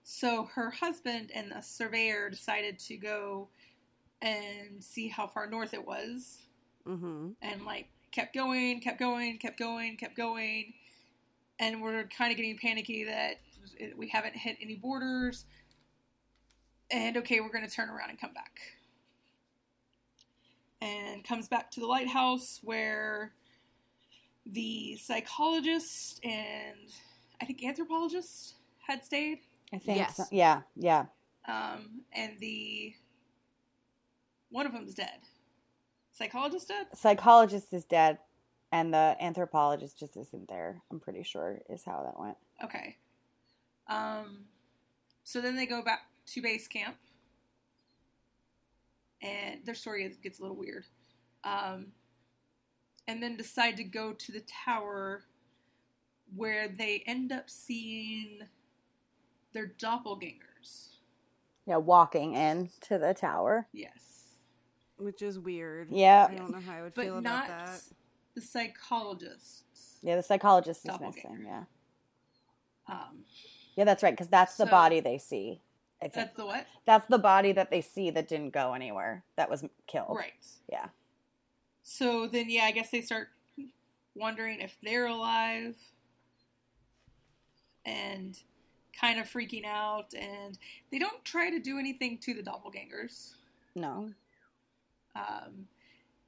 so her husband and the surveyor decided to go and see how far north it was. Mm-hmm. and like kept going, kept going, kept going, kept going, and we're kind of getting panicky that we haven't hit any borders. And okay, we're going to turn around and come back. And comes back to the lighthouse where the psychologist and I think anthropologist had stayed. I think. Yes. so- Yeah, yeah. Um, and the one of them's dead. Psychologist dead? Psychologist is dead, and the anthropologist just isn't there. I'm pretty sure is how that went. Okay. Um, so then they go back to base camp, and their story gets a little weird. Um, and then decide to go to the tower, where they end up seeing their doppelgangers. Yeah, walking in to the tower. Yes, Which is weird. Yeah. I don't know how I would but feel not about that. the psychologists. Yeah, the psychologist is missing. Yeah, Um, yeah, that's right. Because that's the So- body they see. I think that's the what? that's the body that they see that didn't go anywhere. That was killed. Right. Yeah. So then, yeah, I guess they start wondering if they're alive and kind of freaking out. And they don't try to do anything to the doppelgangers. No. Um,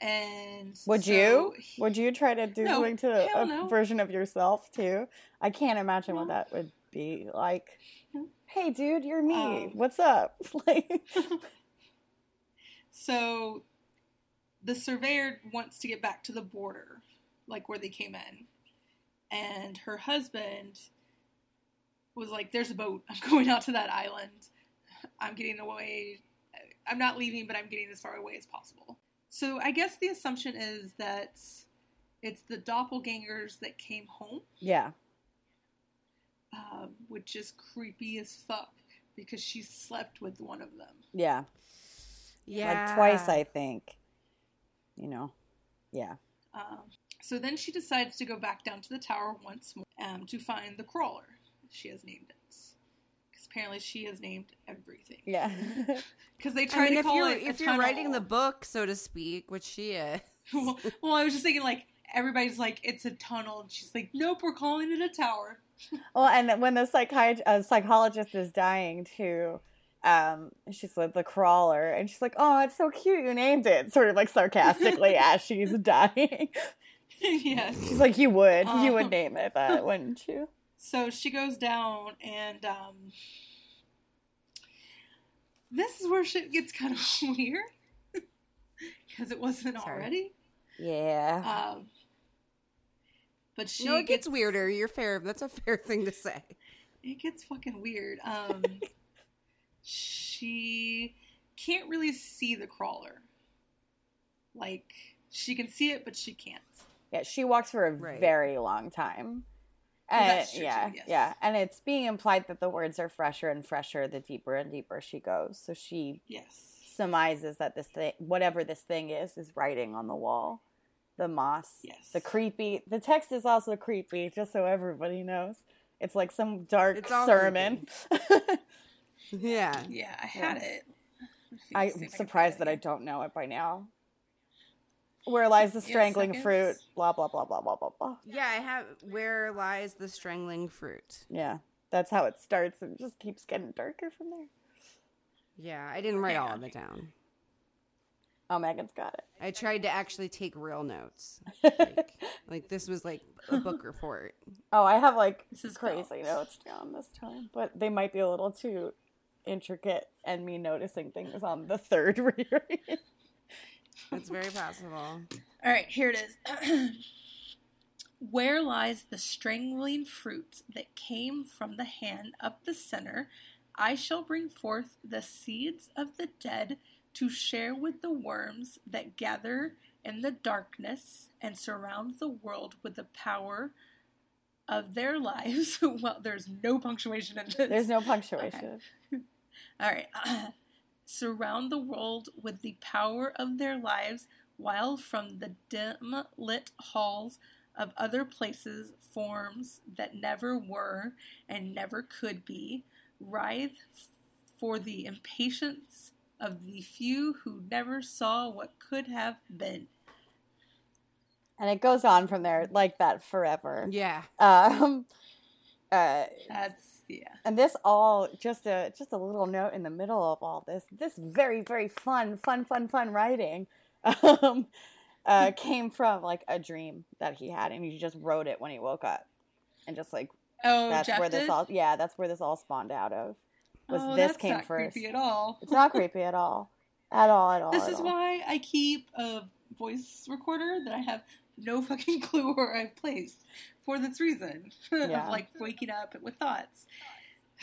and Would so you? he- Would you try to do No, something to a no. version of yourself too? I can't imagine what that would be like. Hey, dude, you're me. Um, What's up? like, So the surveyor wants to get back to the border, like where they came in. And her husband was like, There's a boat. I'm going out to that island. I'm getting away. I'm not leaving, but I'm getting as far away as possible. So I guess the assumption is that it's the doppelgangers that came home, yeah, um, which is creepy as fuck because she slept with one of them. yeah, Yeah. like twice, I think. You know, yeah, Um, so then she decides to go back down to the tower once more um, to find the crawler. she has named it. Because apparently she has named everything. Yeah. Because they I try mean, to if call you're it. if you're writing the book, so to speak, which she is, well, well, I was just thinking like everybody's like it's a tunnel, and she's like, nope, we're calling it a tower. Well, and when the uh, psychologist is dying too, um, she's like the crawler, and she's like, "Oh, it's so cute, you named it," sort of like sarcastically as she's dying. yes. She's like, "You would, you Um. would name it that, wouldn't you?" So she goes down, and um, this is where shit gets kind of weird because it wasn't Sorry. already. Yeah. Um, but she no, it gets gets weirder. You're fair. That's a fair thing to say. It gets fucking weird. Um, she can't really see the crawler. Like she can see it, but she can't. Yeah, she walks for a Right. very long time. Well, And that's true, yeah, too, yes. yeah, and it's being implied that the words are fresher and fresher the deeper and deeper she goes. So she Yes. surmises that this thing, whatever this thing is, is writing on the wall. The moss, Yes. the creepy. The text is also creepy, just so everybody knows. It's like some dark It's sermon. Yeah. Yeah, I had it. Let's see- see I'm if I surprised that I don't know it by now. Where lies the Give me a strangling second. fruit? Blah blah blah blah blah blah blah. Yeah, I have. Where lies the strangling fruit? Yeah, that's how it starts, and it just keeps getting darker from there. Yeah, I didn't write Hang all of it down. Oh, Megan's got it. I tried to actually take real notes. Like, like this was like a book report. Oh, I have like This is crazy called- notes down this time, but they might be a little too intricate and me noticing things on the third reread. It's very possible. All right, here it is. Where lies the strangling fruit that came from the hand of the sinner? I shall bring forth the seeds of the dead to share with the worms that gather in the darkness and surround the world with the power of their lives. well, there's no punctuation in this. There's no punctuation. All right. Surround the world with the power of their lives, while from the dim lit halls of other places, forms that never were and never could be, writhe for the impatience of the few who never saw what could have been. And it goes on from there like that forever. Yeah. Um, uh, That's yeah. and this all just a just a little note in the middle of all this. This very very fun fun fun fun writing um, uh, came from like a dream that he had, and he just wrote it when he woke up, and just like Oh, that's Jeff where this all yeah that's where this all spawned out of. Was oh, this came first? creepy at all. It's not creepy at all, at all at all. This at is all. why I keep a voice recorder that I have no fucking clue where I've placed for this reason Yeah. of like waking up with thoughts.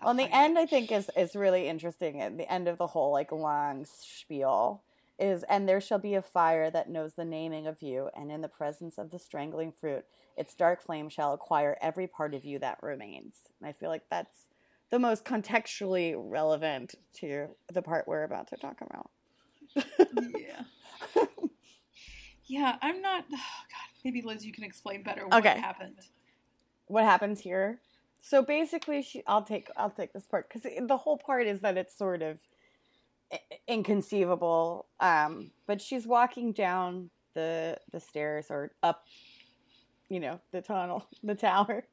I'll Well, the end it. I think is is really interesting. At the end of the whole like long spiel is, and there shall be a fire that knows the naming of you, and in the presence of the strangling fruit, its dark flame shall acquire every part of you that remains. And I feel like that's the most contextually relevant to the part we're about to talk about. yeah. yeah, I'm not. Oh God, maybe Liz, you can explain better what Okay. happened. what happens here. So basically, she I'll take I'll take this part because the whole part is that it's sort of inconceivable. Um, but she's walking down the the stairs or up, you know, the tunnel, the tower.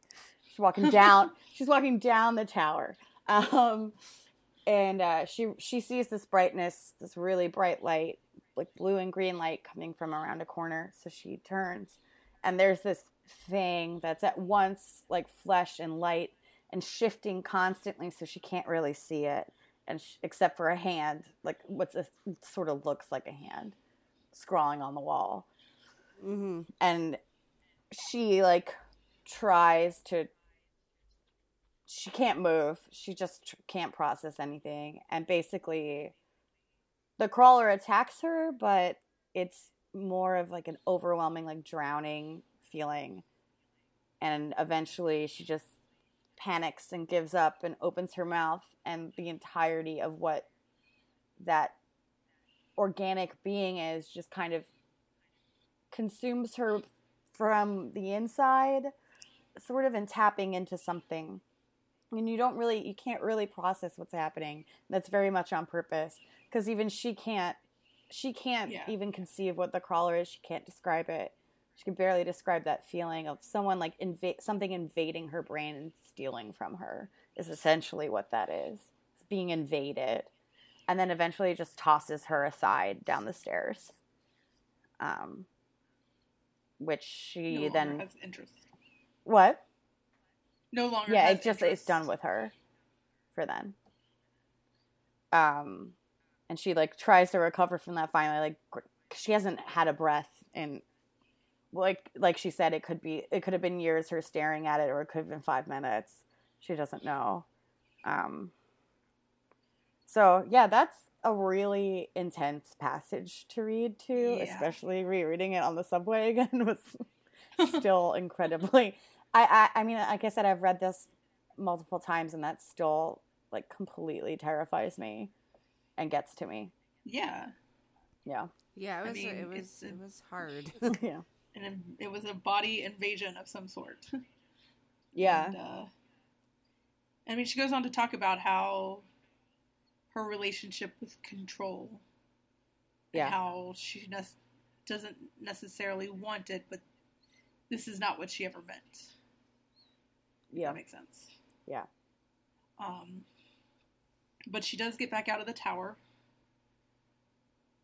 She's walking down. she's walking down the tower. Um, and uh, she she sees this brightness, this really bright light, like blue and green light coming from around a corner. So she turns, and there's this thing that's at once like flesh and light and shifting constantly, so she can't really see it, and sh- except for a hand, like what's a sort of looks like a hand, scrawling on the wall Mm-hmm. and she like tries to she can't move. She just tr- can't process anything. And basically the crawler attacks her but it's more of like an overwhelming like drowning feeling. And eventually she just panics and gives up and opens her mouth and the entirety of what that organic being is just kind of consumes her from the inside sort of in tapping into something and you don't really you can't really process what's happening. That's very much on purpose because even she can't she can't Yeah. even conceive what the crawler is. She can't describe it. She can barely describe that feeling of someone like inva- something invading her brain and stealing from her is essentially what that is. It's being invaded and then eventually just tosses her aside down the stairs. Um which she no then has interest. what No longer. yeah it's just interest. it's done with her for then um and she like tries to recover from that finally like she hasn't had a breath and like like she said it could be it could have been years her staring at it or it could have been five minutes she doesn't know um so yeah that's a really intense passage to read too Yeah. especially rereading it on the subway again was still incredibly I, I i mean like i said i've read this multiple times and that still like completely terrifies me and gets to me Yeah, yeah Yeah, it I was mean, it was a- it was hard. yeah and it was a body invasion of some sort. yeah And, uh, I mean, she goes on to talk about how her relationship with control, and Yeah. how she ne- doesn't necessarily want it, but this is not what she ever meant. Yeah that makes sense. Yeah. Um, but she does get back out of the tower.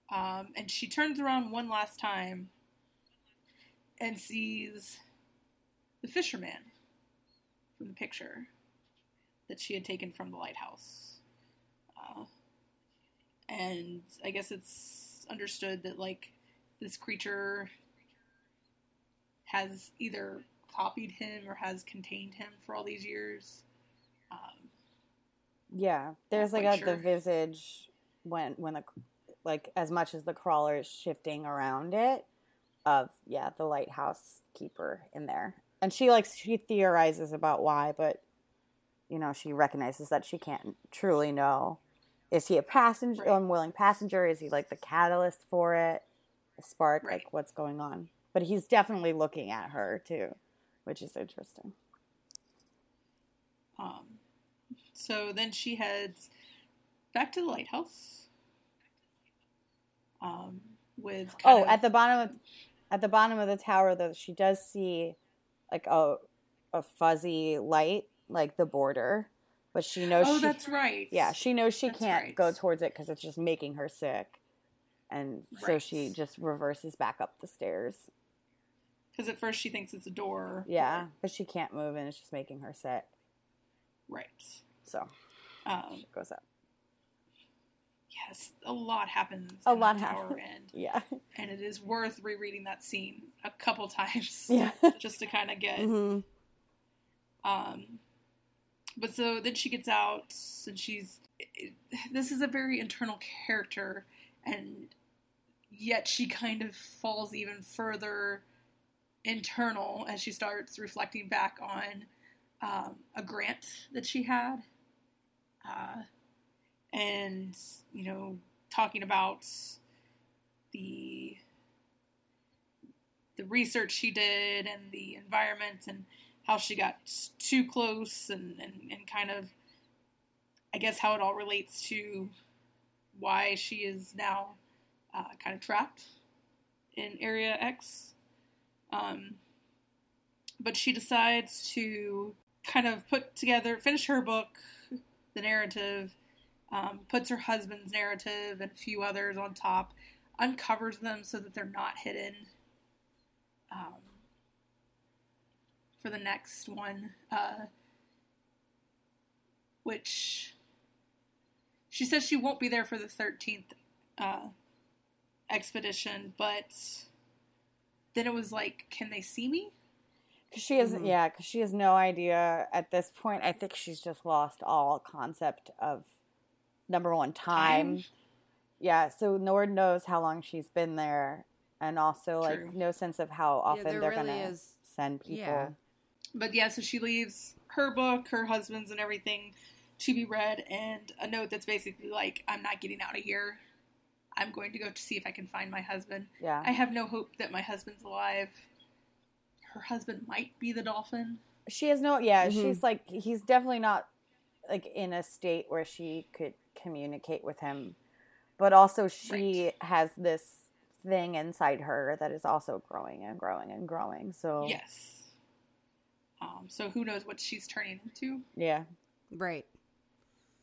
Um, and she turns around one last time and sees the fisherman from the picture that she had taken from the lighthouse. Uh, and I guess it's understood that, like, this creature has either copied him or has contained him for all these years. Um, yeah there's like a sure. the visage when when the like as much as the crawler is shifting around it of yeah the lighthouse keeper in there and she likes she theorizes about why but you know she recognizes that she can't truly know is he a passenger Right. unwilling passenger is he like the catalyst for it a spark Right. like what's going on but he's definitely looking at her too which is interesting Um, so then she heads back to the lighthouse. Um, with oh of- at the bottom of at the bottom of the tower though she does see like a a fuzzy light like the border but she knows oh she that's right yeah she knows she That's can't right. go towards it because it's just making her sick and so she just reverses back up the stairs because at first she thinks it's a door. Yeah but she can't move and it's just making her sick. Right. So um, she goes up. Yes a lot happens A lot happens. yeah. And it is worth rereading that scene a couple times yeah. just to kind of get hmm Um, but so then she gets out, and she's. It, this is a very internal character, and yet she kind of falls even further internal as she starts reflecting back on um, a grant that she had, uh, and you know, talking about the the research she did and the environment and how she got too close and, and, and kind of I guess how it all relates to why she is now uh, kind of trapped in Area X. Um, but she decides to kind of put together, finish her book, the narrative, um, puts her husband's narrative and a few others on top, uncovers them so that they're not hidden. Um, for the next one, uh, which she says she won't be there for the 13th uh, expedition, but then it was like, can they see me? Cause she has, Mhm. yeah, because she has no idea at this point. I think she's just lost all concept of number one time. Time? Yeah, so Nord knows how long she's been there, and also like no sense of how often there they're really gonna is- send people. Yeah. But yeah, so she leaves her book, her husband's, and everything to be read, and a note that's basically like, I'm not getting out of here. I'm going to go to see if I can find my husband. Yeah, I have no hope that my husband's alive. Her husband might be the dolphin. She has no. Yeah, Mhm. she's like he's definitely not like in a state where she could communicate with him, but also she has this thing inside her that is also growing and growing and growing. So Yes. Um, so who knows what she's turning into? yeah, Right.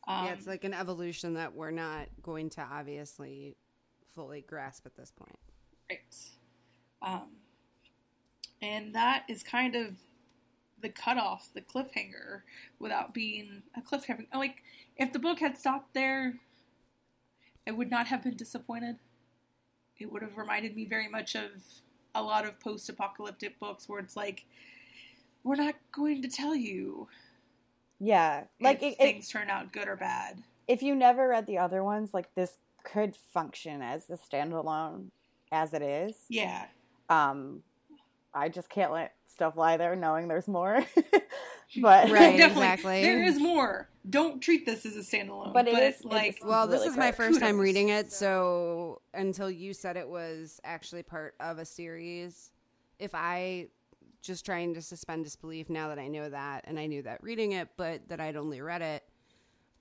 Um, yeah, it's like an evolution that we're not going to obviously fully grasp at this point. Right. Um, and that is kind of the cutoff, the cliffhanger, without being a cliffhanger. Like, if the book had stopped there, I would not have been disappointed. It would have reminded me very much of a lot of post apocalyptic books where it's like, we're not going to tell you yeah. Like if it, it, things turn out good or bad. if you never read the other ones, like this could function as a standalone as it is. Yeah. Um, I just can't let stuff lie there knowing there's more. but Right. Definitely. exactly. There is more. Don't treat this as a standalone. But it is- like it's- Well, this really is my good. first time reading it, so until you said it was actually part of a series, if I just trying to suspend disbelief now that I know that and I knew that reading it, but that I'd only read it,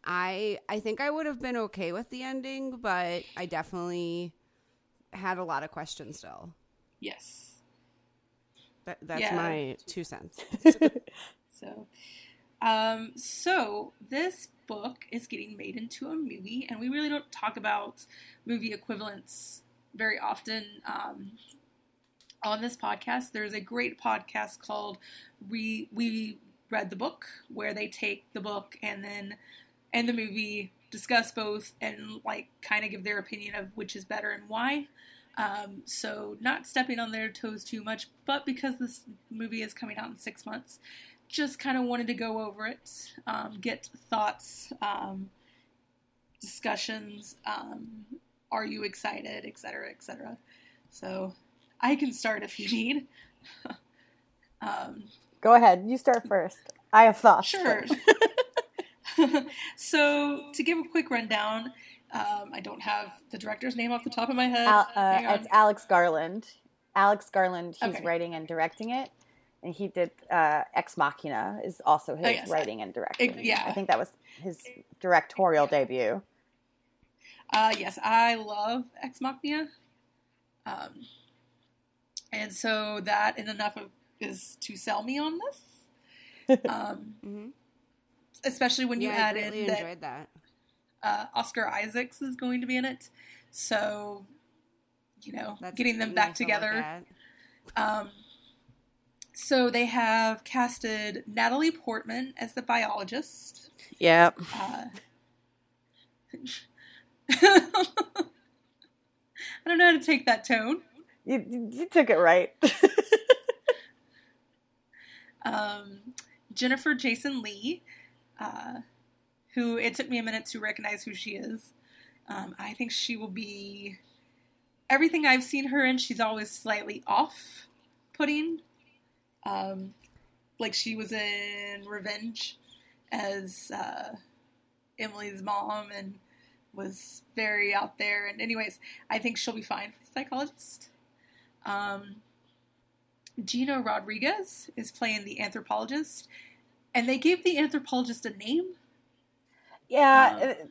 I I think I would have been okay with the ending, but I definitely had a lot of questions still. yes. That, that's Yeah. my two cents. So, um, so this book is getting made into a movie, and we really don't talk about movie equivalents very often um, on this podcast. There's a great podcast called "We We Read the Book," where they take the book and then and the movie discuss both and like kind of give their opinion of which is better and why. Um, so not stepping on their toes too much, but because this movie is coming out in six months, just kind of wanted to go over it, um, get thoughts, um, discussions. Um, are you excited, et cetera, et cetera. So I can start if you need. um, Go ahead. You start first. I have thoughts. Sure. so, to give a quick rundown, um, I don't have the director's name off the top of my head. Al- uh, it's Alex Garland. Alex Garland. He's Okay. writing and directing it, and he did uh, Ex Machina is also his Oh, yes. writing and directing. Ex- yeah. I think that was his directorial debut. Uh, yes, I love Ex Machina. Um, and so that in enough of, is to sell me on this. Um, hmm especially when you yeah, add I really in that enjoyed that. uh, Oscar Isaacs is going to be in it. So, you know, That's getting them back together. at. Um, so they have casted Natalie Portman as the biologist. Yep. Uh, I don't know how to take that tone. You, you took it right. Um, Jennifer Jason Leigh, uh, who it took me a minute to recognize who she is. Um, I think she will be everything I've seen her in. She's always slightly off putting. Um, like she was in Revenge as uh, Emily's mom and was very out there. And anyways, I think she'll be fine for psychologist. Um, Gina Rodriguez is playing the anthropologist, and they gave the anthropologist a name. Yeah. Um,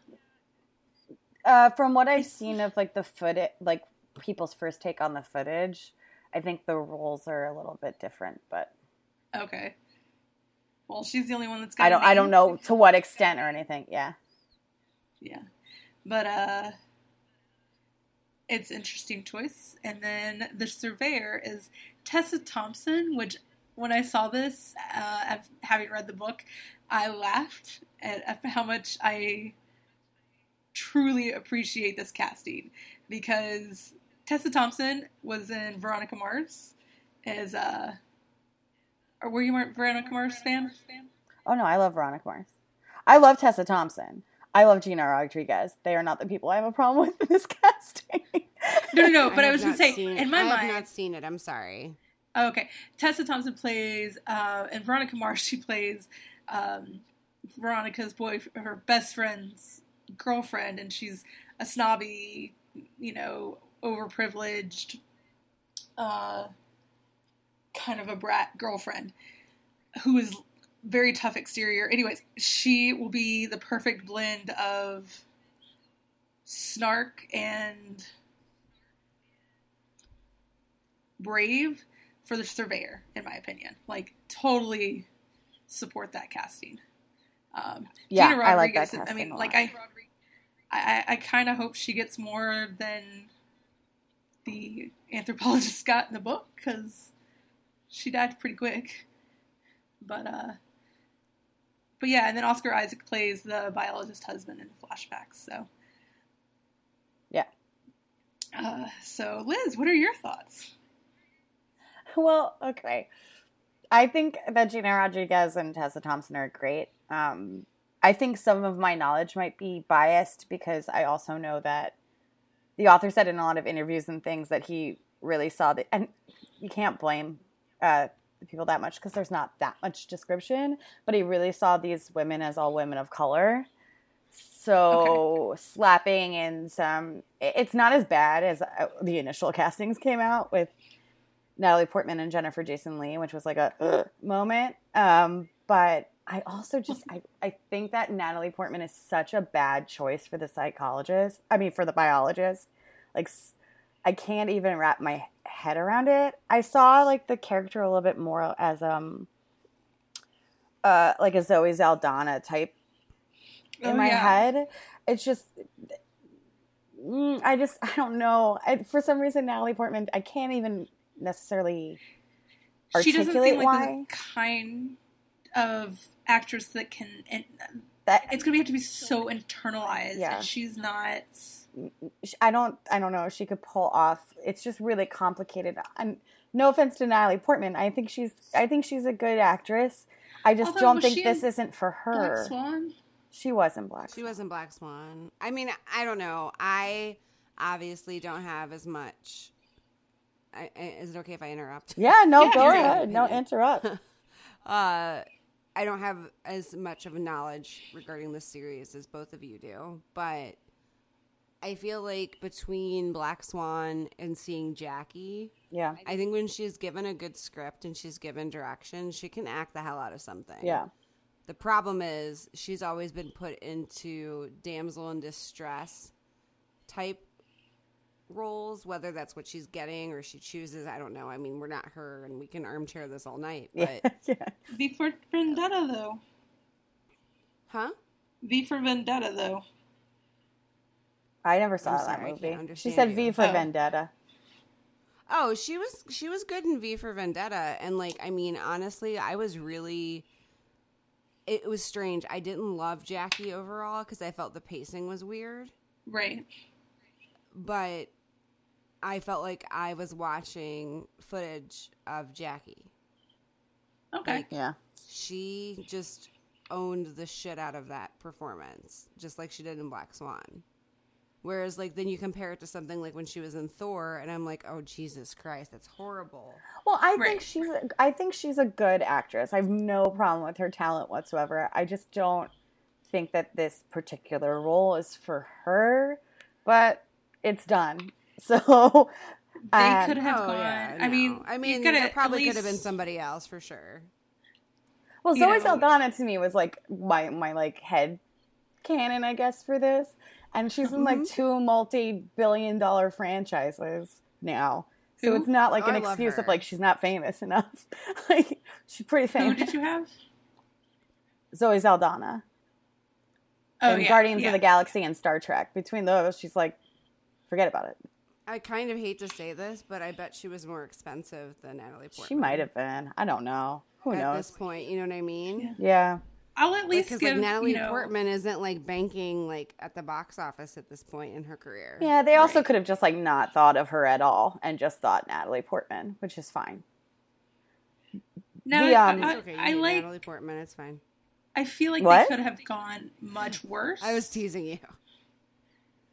uh, uh, from what I've seen of like the footage, like people's first take on the footage, I think the roles are a little bit different, but Okay. Well, she's the only one that's got. I don't I don't know to what extent or anything. Yeah. Yeah, but uh, it's interesting choice. And then the surveyor is Tessa Thompson, which when I saw this, uh, having read the book, I laughed at, how much I truly appreciate this casting because Tessa Thompson was in Veronica Mars as uh or were you a Veronica Mars fan? Oh no, I love Veronica Mars. I love Tessa Thompson. I love Gina Rodriguez. They are not the people I have a problem with in this casting. No, no, no. But I, have was gonna say, seen- in my I mind, have not seen it. I'm sorry. Okay. Tessa Thompson plays, uh, and Veronica Mars, she plays um, Veronica's boy, her best friend's girlfriend, and she's a snobby, you know, overprivileged, uh, kind of a brat girlfriend who is very tough exterior. Anyways, she will be the perfect blend of snark and brave for the surveyor, in my opinion. Like, totally support that casting. Um, Yeah, Gina I like that Rodriguez, I mean, casting like. I, I, I kind of hope she gets more than the anthropologist got in the book because she died pretty quick. But uh, but yeah, and then Oscar Isaac plays the biologist husband in the flashbacks. So Yeah. Uh, so Liz, what are your thoughts? Well, okay. I think that Gina Rodriguez and Tessa Thompson are great. Um, I think some of my knowledge might be biased because I also know that the author said in a lot of interviews and things that he really saw the, and you can't blame uh, the people that much because there's not that much description, but he really saw these women as all women of color. So slapping and some, it's not as bad as uh, the initial castings came out with Natalie Portman and Jennifer Jason Leigh, which was like a "Ugh" moment. Um, but I also just I, I think that Natalie Portman is such a bad choice for the psychologist. I mean, for the biologist. Like, I can't even wrap my head around it. I saw like the character a little bit more as um, uh, like a Zoe Saldana type in Oh, my yeah. head. It's just. mm, I just I don't know. I, for some reason, Natalie Portman, I can't even necessarily She doesn't articulate seem like why the kind of actress that can. And that it's going to have to be so internalized. Yeah. She's not. I don't I don't know if she could pull off. It's just really complicated. And no offense to Natalie Portman, I think she's I think she's a good actress. I just Although, don't think this isn't for her. Black her. Swan. She was in Black. Swan. She Swan. was in Black Swan. I mean, I don't know. I obviously don't have as much. I, I- is it okay if I interrupt? Yeah, no, Yeah, go ahead. good. No, interrupt. Uh, I don't have as much of a knowledge regarding this series as both of you do, but I feel like between Black Swan and seeing Jackie, Yeah, I think when she's given a good script and she's given direction, she can act the hell out of something. yeah, The problem is she's always been put into damsel in distress type roles, whether that's what she's getting or she chooses. I don't know. I mean, we're not her, and we can armchair this all night. But yeah, yeah. V for Vendetta, though. huh? V for Vendetta, though. I never saw I'm that sorry, movie. She said you. V for Oh. Vendetta. Oh, she was she was good in V for Vendetta, and like I mean, honestly, I was really. It was strange. I didn't love Jackie overall because I felt the pacing was weird. Right. but I felt like I was watching footage of Jackie. Okay. Like, Yeah, She just owned the shit out of that performance, just like she did in Black Swan. Whereas, like, then you compare it to something like when she was in Thor, and I'm like, oh Jesus Christ, that's horrible. Well, I think she's a, I think she's a good actress. I have no problem with her talent whatsoever. I just don't think that this particular role is for her, but it's done. So They um, could have Oh, gone. yeah, I mean. I mean, gotta there probably at could have been somebody else for sure. well, Zoe know- Saldana to me was like my my like head canon, I guess, for this, and she's in like Mhm. two multi-billion dollar franchises now. So Who? it's not like Oh, an I excuse of like she's not famous enough. like she's pretty famous. Who did you have? Zoe Saldana. Oh, and yeah. Guardians yeah. of the Galaxy and Star Trek. Between those, she's like, forget about it. I kind of hate to say this, but I bet she was more expensive than Natalie Portman. She might have been. I don't know. Who at knows? At this point. You know what I mean? Yeah. Yeah. I'll at least Because give like Natalie you know, Portman isn't like banking like at the box office at this point in her career. Yeah, they also Right. could have just like not thought of her at all and just thought Natalie Portman, which is fine. Now, the, um, I, It's okay. I like. Natalie Portman. It's fine. I feel like What? they could have gone much worse. I was teasing you.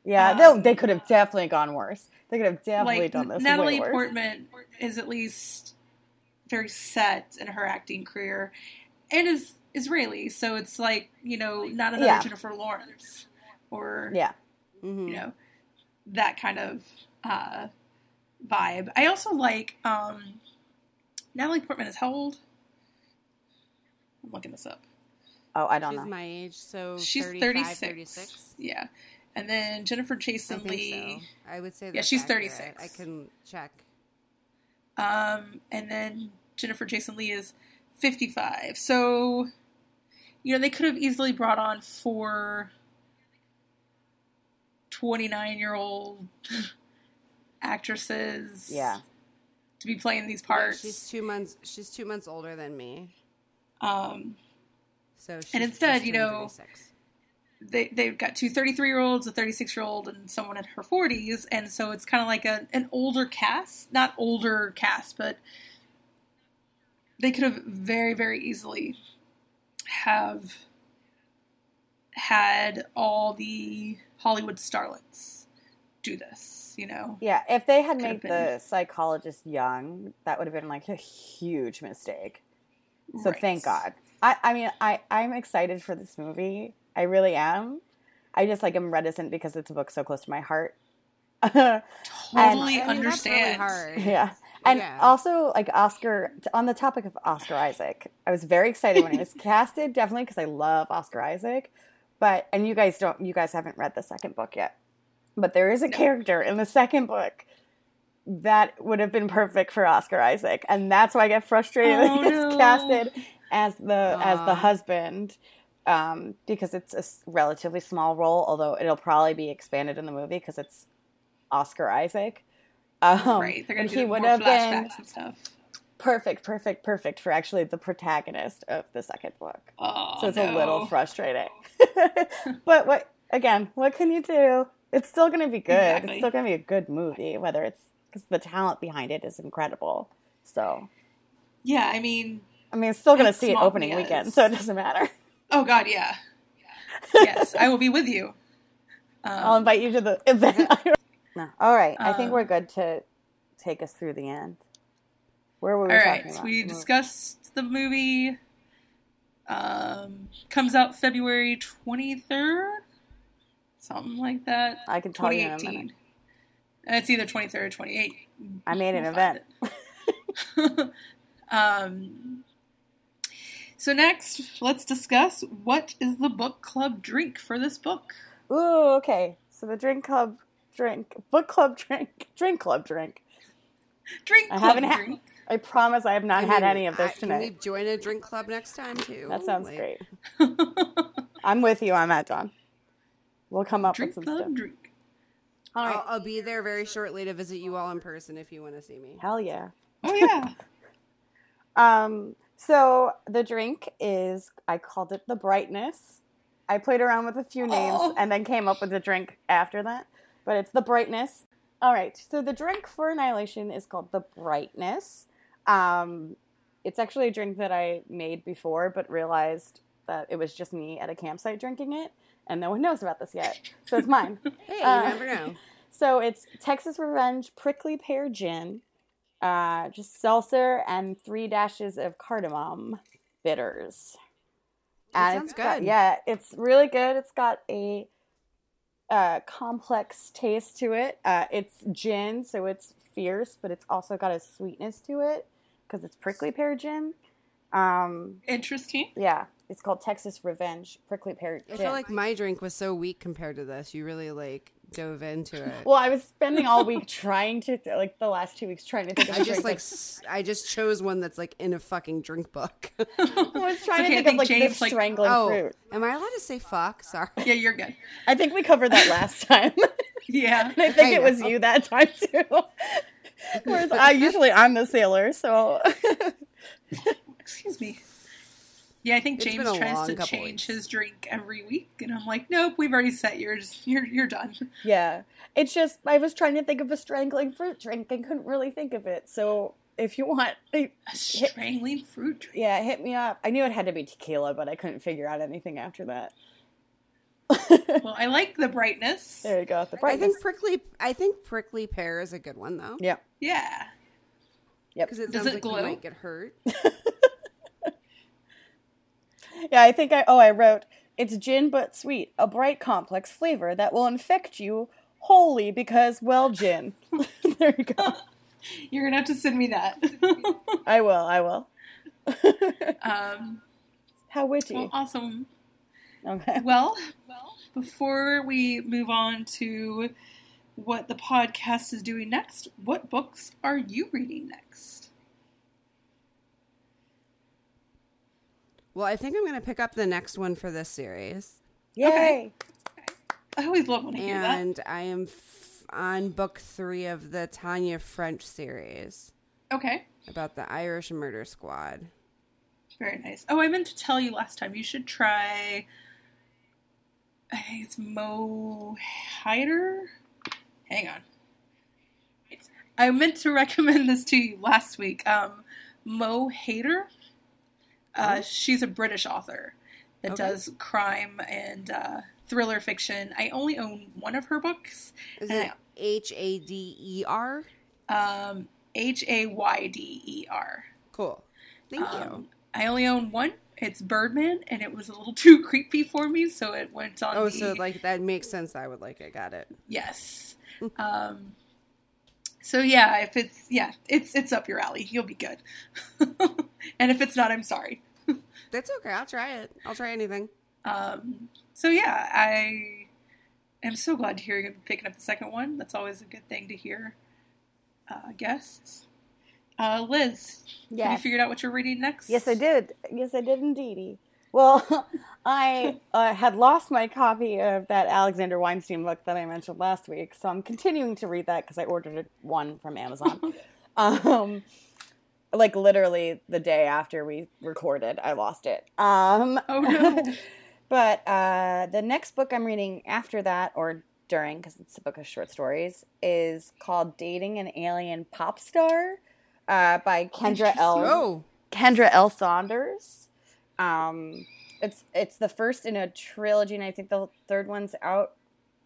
Yeah, Um, they they could have definitely gone worse. They could have definitely like done this Natalie way worse. Portman is at least very set in her acting career, and is Israeli, so it's like you know not another Yeah. Jennifer Lawrence or Yeah. hmm you know that kind of uh, vibe. I also like um, Natalie Portman is how old? I'm looking this up. Oh, I don't She's know. She's my age, so She's 36. 36. Yeah. And then Jennifer Jason think Leigh. so. I would say Yeah, she's accurate. 36. I can check. Um, and then Jennifer Jason Leigh is 55. So, you know, they could have easily brought on four 29 year old actresses. Yeah. To be playing these Yeah, parts. she's two months. She's two months older than me. um, So she's, And instead, she's you know, 36. they, they've got two 33 year olds, a 36 year old, and someone in her 40s. And so it's kind of like a, an older cast. Not older cast, but they could have very, very easily have had all the Hollywood starlets do this, you know? Yeah, if they had Could made the psychologist young, that would have been like a huge mistake. So Right. thank God. I, I mean, I, I'm excited for this movie. I really am. I just like am reticent because it's a book so close to my heart. yeah. Totally I mean, that's really understand. And Yeah. also like Oscar on the topic of Oscar Isaac. I was very excited when he was casted, definitely because I love Oscar Isaac. But and you guys don't you guys haven't read the second book yet. But there is a No. character in the second book that would have been perfect for Oscar Isaac, and that's why I get frustrated Oh, that he's no. casted as the as the husband um, because it's a relatively small role. Although it'll probably be expanded in the movie because it's Oscar Isaac. Um, right. They're going to do he more would have been flashbacks and stuff. perfect, perfect, perfect for actually the protagonist of the second book. Oh, So it's no. a little frustrating. but what again? What can you do? It's still going to be good. Exactly. It's still going to be a good movie, whether it's because the talent behind it is incredible. So Yeah, I mean, I mean, it's still going to see it opening yes. weekend, so it doesn't matter. oh god, yeah. Yes, I will be with you. I'll Um, invite you to the event. No. All right. I think Uh, we're good to take us through the end. Where were we all right, about? we discussed the movie. Um, comes out February twenty third, something like that. I can tell you in 2018. It's either twenty third or twenty eighth. I made an event. um, so next, let's discuss what is the book club drink for this book. Ooh, okay. So the drink club drink, book club drink, drink club drink. Drink I club haven't had- drink. I promise I have not I had mean, any of this I- Can we tonight. join a drink club next time too? That sounds Like, great. I'm with you on that, Dawn. We'll come up drink with some club stuff. drink. All right. I'll, I'll be there very shortly to visit you all in person if you want to see me. Hell yeah. Oh yeah. Um, so the drink is I called it the brightness. I played around with a few names Oh. and then came up with a drink after that. But it's the brightness. All right. So the drink for Annihilation is called the brightness. Um, it's actually a drink that I made before, but realized that it was just me at a campsite drinking it, and no one knows about this yet. So it's mine. Hey, you Uh, never know. So it's Texas Revenge Prickly Pear Gin, uh, just seltzer, and three dashes of cardamom bitters. That And sounds it's got- good. yeah, it's really good. It's got a uh, complex taste to it. Uh, it's gin, so it's fierce, but it's also got a sweetness to it because it's prickly pear gin. Um, Interesting. yeah, it's called Texas Revenge Prickly Pear I feel like my drink was so weak compared to this. You really like dove into it. well, I was spending all week trying to, like the last two weeks, trying to think of a I just drink like that- s- I just chose one that's like in a fucking drink book. I was trying okay, to think, think of like James, this like- strangling oh, fruit. am I allowed to say fuck? Sorry. Yeah, you're good. I think we covered that last time. Yeah. and I think I it was you that time too. Whereas I usually I'm the sailor, so Excuse me. Yeah, I think It's James tries to change weeks. his drink every week, and I'm like, nope, we've already set yours. You're you're done. yeah. It's just I was trying to think of a strangling fruit drink and couldn't really think of it. So if you want, A strangling fruit drink. yeah, hit me up. I knew it had to be tequila, but I couldn't figure out anything after that. Well, I like the brightness. there you go. The brightness. I think prickly. I think prickly pear is a good one though, yeah. Yeah. Yep. because it Does sounds it like glow? you might get hurt. Yeah, I think I oh I wrote it's gin but sweet, a bright complex flavor that will infect you wholly because well gin. there you go. You're gonna have to send me that. I will, I will. um, How witty. Well, awesome. okay. Well, well, before we move on to what the podcast is doing next, what books are you reading next? Well, I think I'm going to pick up the next one for this series. Yay. I always love when I hear that. And I am f- on book three of the Tana French series Okay, about the Irish murder squad. very nice. Oh, I meant to tell you last time. You should try. I think it's Mo Hayder. Hang on. It's- I meant to recommend this to you last week. Um, Mo Hayder. Uh, Oh. she's a British author that Okay. does crime and uh, thriller fiction. I only own one of her books. Is it H A D E R? Um, H A Y D E R. Cool. Thank you. Um, I only own one. It's Birdman, and it was a little too creepy for me, so it went on. Oh, the, so like that makes sense. I would like it. Got it. yes. um, so yeah, if it's yeah, it's it's up your alley. You'll be good. and if it's not, I'm sorry. That's okay. I'll try it. I'll try anything. Um, so yeah, I am so glad to hear you're picking up the second one. That's always a good thing to hear. Uh, guests. Uh, Liz, have you figured out what you're reading next? Yes, I did. Yes, I did indeedy. Well, I uh, had lost my copy of that Alexander Weinstein book that I mentioned last week, so I'm continuing to read that because I ordered one from Amazon. um, like literally the day after we recorded, I lost it. Um, Oh no. but uh, the next book I'm reading after that, or during, because it's a book of short stories, is called "Dating an Alien Pop Star" uh, by Kendra L. Oh, Kendra L. Saunders. Um, it's it's the first in a trilogy, and I think the third one's out.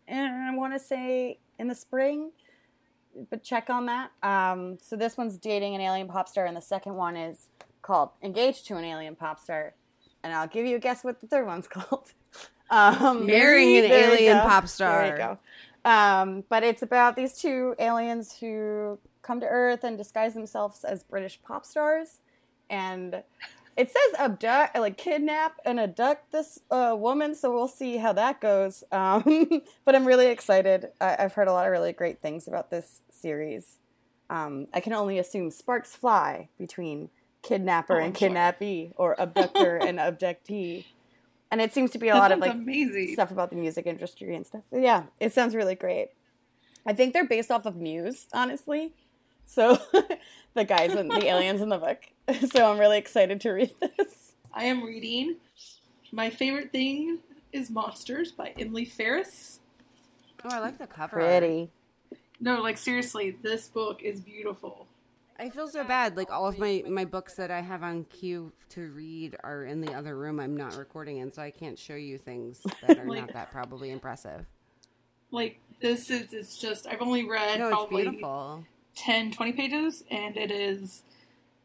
And I want to say in the spring, but check on that. Um, so this one's dating an alien pop star, and the second one is called "Engaged to an Alien Pop Star." And I'll give you a guess what the third one's called. Um, Marrying an alien pop star. There you go. Um, but it's about these two aliens who come to Earth and disguise themselves as British pop stars, and it says abduct, like kidnap and abduct this uh, woman. So we'll see how that goes. Um, but I'm really excited. I- I've heard a lot of really great things about this series. Um, I can only assume sparks fly between kidnapper Oh, and sure. kidnappee, or abductor and abductee. And it seems to be a that lot of like amazing. stuff about the music industry and stuff. So, yeah, it sounds really great. I think they're based off of Muse, honestly. So the guys and the aliens in the book. So I'm really excited to read this. I am reading. My favorite thing is Monsters by Emil Ferris. oh, I like the cover. Pretty. No, like seriously, this book is beautiful. I feel so bad. Like all of my my books that I have on queue to read are in the other room. I'm not recording in, so I can't show you things that are Like- not that probably impressive. Like this is it's just I've only read No, it's probably beautiful. 10, 20 pages, and it is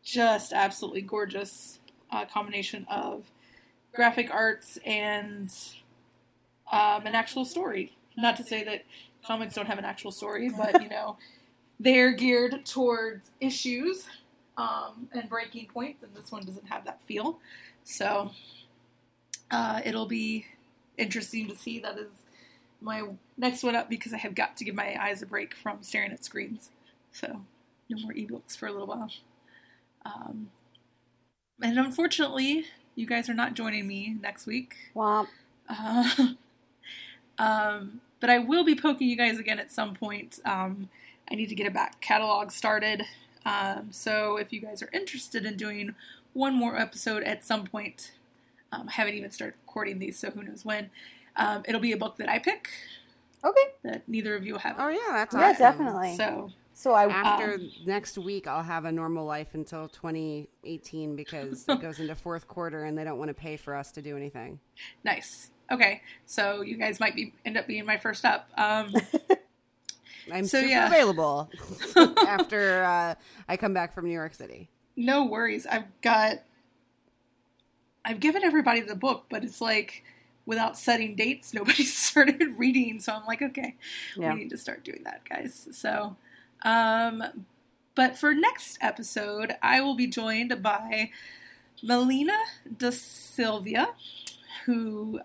just absolutely gorgeous. Uh, combination of graphic arts and um, an actual story. Not to say that comics don't have an actual story, but you know, they're geared towards issues um, and breaking points, and this one doesn't have that feel. So uh, it'll be interesting to see. That is my next one up because I have got to give my eyes a break from staring at screens. So no more ebooks for a little while. Um, and unfortunately, you guys are not joining me next week. Womp. Uh, um, but I will be poking you guys again at some point. Um, I need to get a back catalog started. Um, so if you guys are interested in doing one more episode at some point, um, I haven't even started recording these, so who knows when. Um, it'll be a book that I pick Okay. that neither of you have. Oh yeah, that's Yeah, awesome. definitely. So So I After Um, next week, I'll have a normal life until 2018 because it goes into fourth quarter and they don't want to pay for us to do anything. nice. Okay, so you guys might be end up being my first up. Um, I'm So, super yeah. available after uh, I come back from New York City. no worries. I've got. I've given everybody the book, but it's like without setting dates, nobody started reading. So I'm like, okay, Yeah. we need to start doing that, guys. So, um, but for next episode, I will be joined by Melina da Silvia, who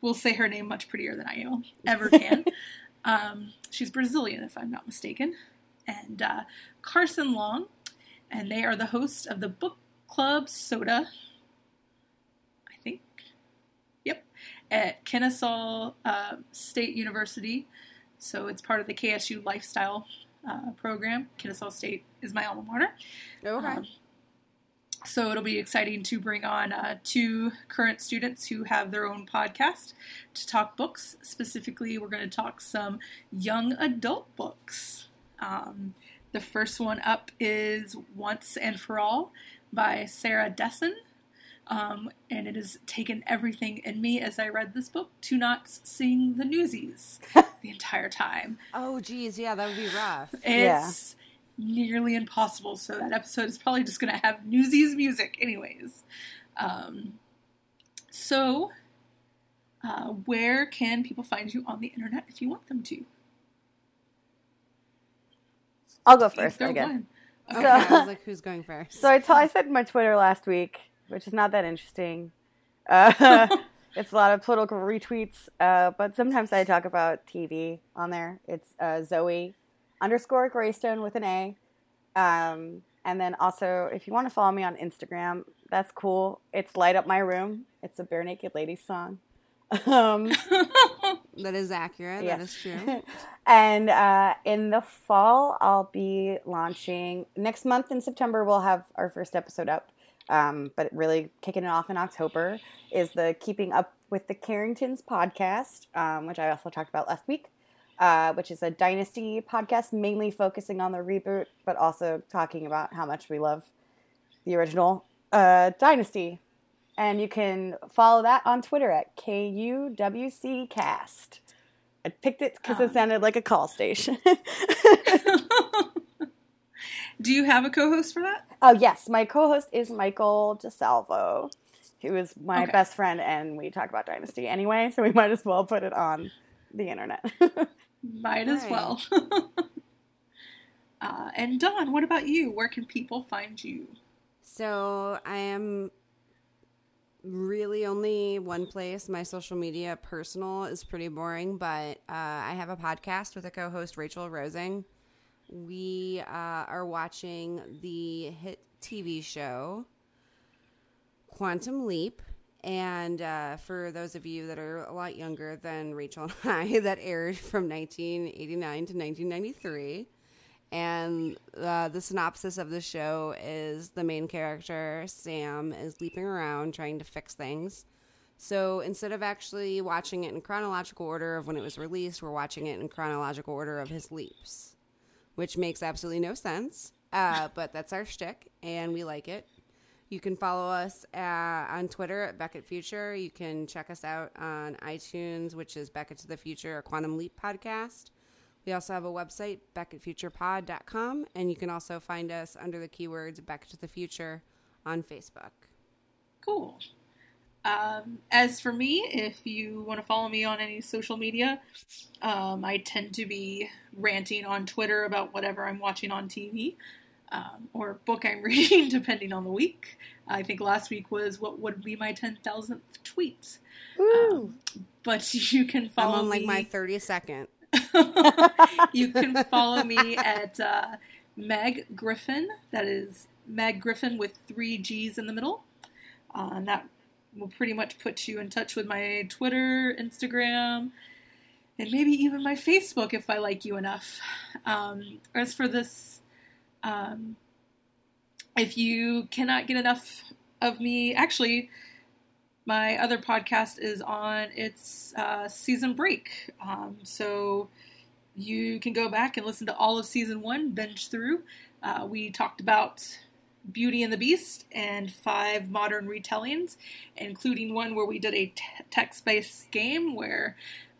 will say her name much prettier than I ever can. um, she's Brazilian, if I'm not mistaken. And uh, Carson Long, and they are the hosts of the book club Soda. I think. Yep, at Kennesaw uh, State University. So it's part of the KSU Lifestyle uh, program. Kennesaw State is my alma mater. Okay. Um, so it'll be exciting to bring on uh, two current students who have their own podcast to talk books. Specifically, we're going to talk some young adult books. Um, the first one up is Once and for All by Sarah Dessen. Um, and it has taken everything in me as I read this book to not sing the newsies the entire time. Oh, geez, yeah, that would be rough. It's nearly impossible. So that episode is probably just going to have Newsies music, anyways. Um, so, uh, where can people find you on the internet if you want them to? I'll go first, throw I guess. one. Okay, So- I was like, who's going first? So I told I said my Twitter last week, which is not that interesting. Uh, it's a lot of political retweets, uh, but sometimes I talk about TV on there. It's uh, Zoe underscore Greystone with an A. Um, and then also, if you want to follow me on Instagram, that's cool. It's Light Up My Room. It's a Barenaked Ladies song. Um, That is accurate. That is true. and uh, in the fall, I'll be launching next month in September. We'll have our first episode up, um, but really kicking it off in October is the Keeping Up with the Carringtons podcast, um, which I also talked about last week. Uh, which is a dynasty podcast, mainly focusing on the reboot, but also talking about how much we love the original uh, dynasty. And you can follow that on Twitter at KUWCcast. I picked it because Um. it sounded like a call station. Do you have a co-host for that? oh, yes. My co host is Michael DeSalvo, who is my Okay. best friend, and we talk about Dynasty anyway, so we might as well put it on the internet. Might as well. uh, and Dawn, what about you? Where can people find you? So I am really only one place. My social media personal is pretty boring, but uh, I have a podcast with a co host, Rachel Rosing. We uh, are watching the hit TV show Quantum Leap. And uh, for those of you that are a lot younger than Rachel and I, that aired from 1989 to 1993. And uh, the synopsis of the show is the main character, Sam, is leaping around trying to fix things. So instead of actually watching it in chronological order of when it was released, we're watching it in chronological order of his leaps, which makes absolutely no sense. Uh, but that's our shtick, and we like it. You can follow us uh, on Twitter at Beckett Future. You can check us out on iTunes, which is Beckett to the Future, a Quantum Leap podcast. We also have a website, beckettfuturepod.com, and you can also find us under the keywords Beckett to the Future on Facebook. Cool. Um, as for me, if you want to follow me on any social media, um, I tend to be ranting on Twitter about whatever I'm watching on TV um, or book I'm reading, depending on the week. I think last week was what would be my 10,000th tweet. Woo! But you can follow I'm on like me. my 32nd. you can follow me at uh, Meg Griffin. That is Meg Griffin with three G's in the middle. Uh, and that will pretty much put you in touch with my Twitter, Instagram, and maybe even my Facebook if I like you enough. Um, as for this, um, if you cannot get enough of me, actually, my other podcast is on its uh, season break. Um, so you can go back and listen to all of season one, binge through. Uh, we talked about Beauty and the Beast and five modern retellings, including one where we did a t- text based game where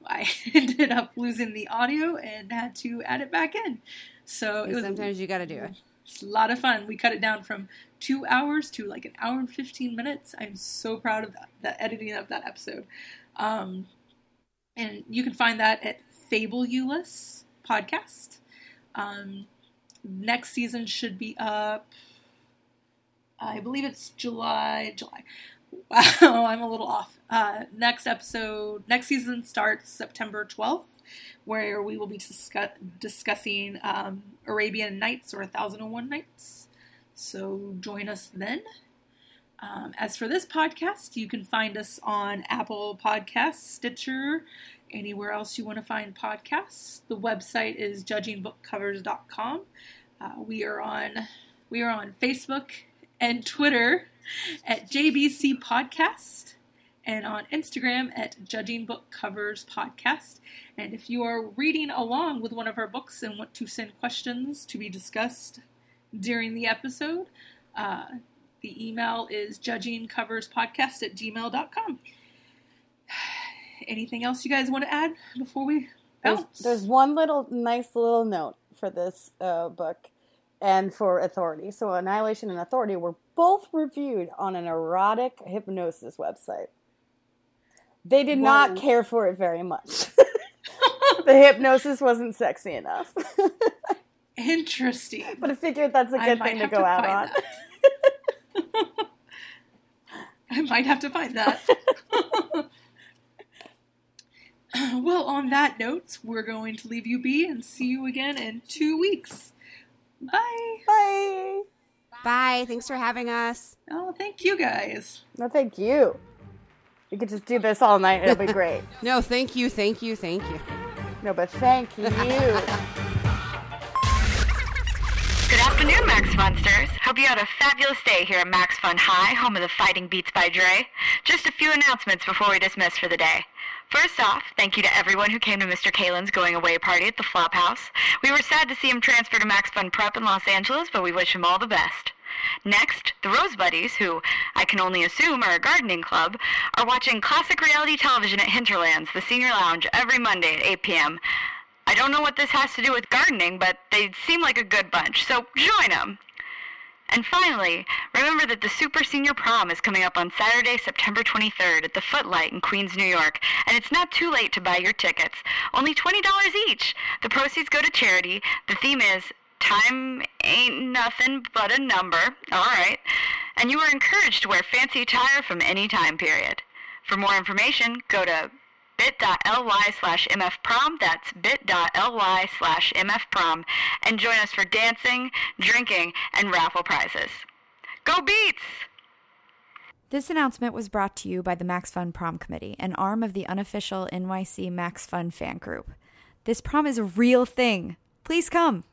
I ended up losing the audio and had to add it back in. So it was Sometimes you got to do it. it's a lot of fun. We cut it down from two hours to like an hour and 15 minutes. I'm so proud of that, the editing of that episode. Um, and you can find that at Fabulous Podcast. Um, next season should be up I believe it's July. July. Wow, I'm a little off. Uh, next episode, next season starts September 12th, where we will be discuss- discussing um, Arabian Nights or A Thousand and One Nights. So join us then. Um, as for this podcast, you can find us on Apple Podcasts, Stitcher, anywhere else you want to find podcasts. The website is judgingbookcovers.com. Uh, we are on we are on Facebook and Twitter at JBC Podcast and on Instagram at Judging Book Covers Podcast. And if you are reading along with one of our books and want to send questions to be discussed during the episode, uh, the email is judgingcoverspodcast at gmail.com. Anything else you guys want to add before we There's, there's one little nice little note for this uh, book and for Authority. So, Annihilation and Authority were both reviewed on an erotic hypnosis website. They did not care for it very much. the hypnosis wasn't sexy enough. Interesting. but I figured that's a good thing to go out on. I might have to find that. well, on that note, we're going to leave you be and see you again in two weeks. Bye. Bye. Bye. Thanks for having us. Oh, thank you guys. No, thank you. We could just do this all night. It'll be great. No, thank you, thank you, thank you. No, but thank you. Good afternoon, Max Funsters. Hope you had a fabulous day here at Max Fun High, home of the Fighting Beats by Dre. Just a few announcements before we dismiss for the day. First off, thank you to everyone who came to Mr. Kalan's going away party at the Flop House. We were sad to see him transfer to Max Fun Prep in Los Angeles, but we wish him all the best. Next, the Rose Buddies, who I can only assume are a gardening club, are watching classic reality television at Hinterlands, the senior lounge, every Monday at 8 p.m. I don't know what this has to do with gardening, but they seem like a good bunch, so join them. And finally, remember that the Super Senior Prom is coming up on Saturday, September 23rd at the Footlight in Queens, New York, and it's not too late to buy your tickets. Only $20 each. The proceeds go to charity. The theme is Time Ain't Nothing But a Number. All right. And you are encouraged to wear fancy attire from any time period. For more information, go to bit.ly slash mfprom. That's bit.ly slash mfprom. And join us for dancing, drinking, and raffle prizes. Go Beats! This announcement was brought to you by the Max Fun Prom Committee, an arm of the unofficial NYC Max Fun fan group. This prom is a real thing. Please come.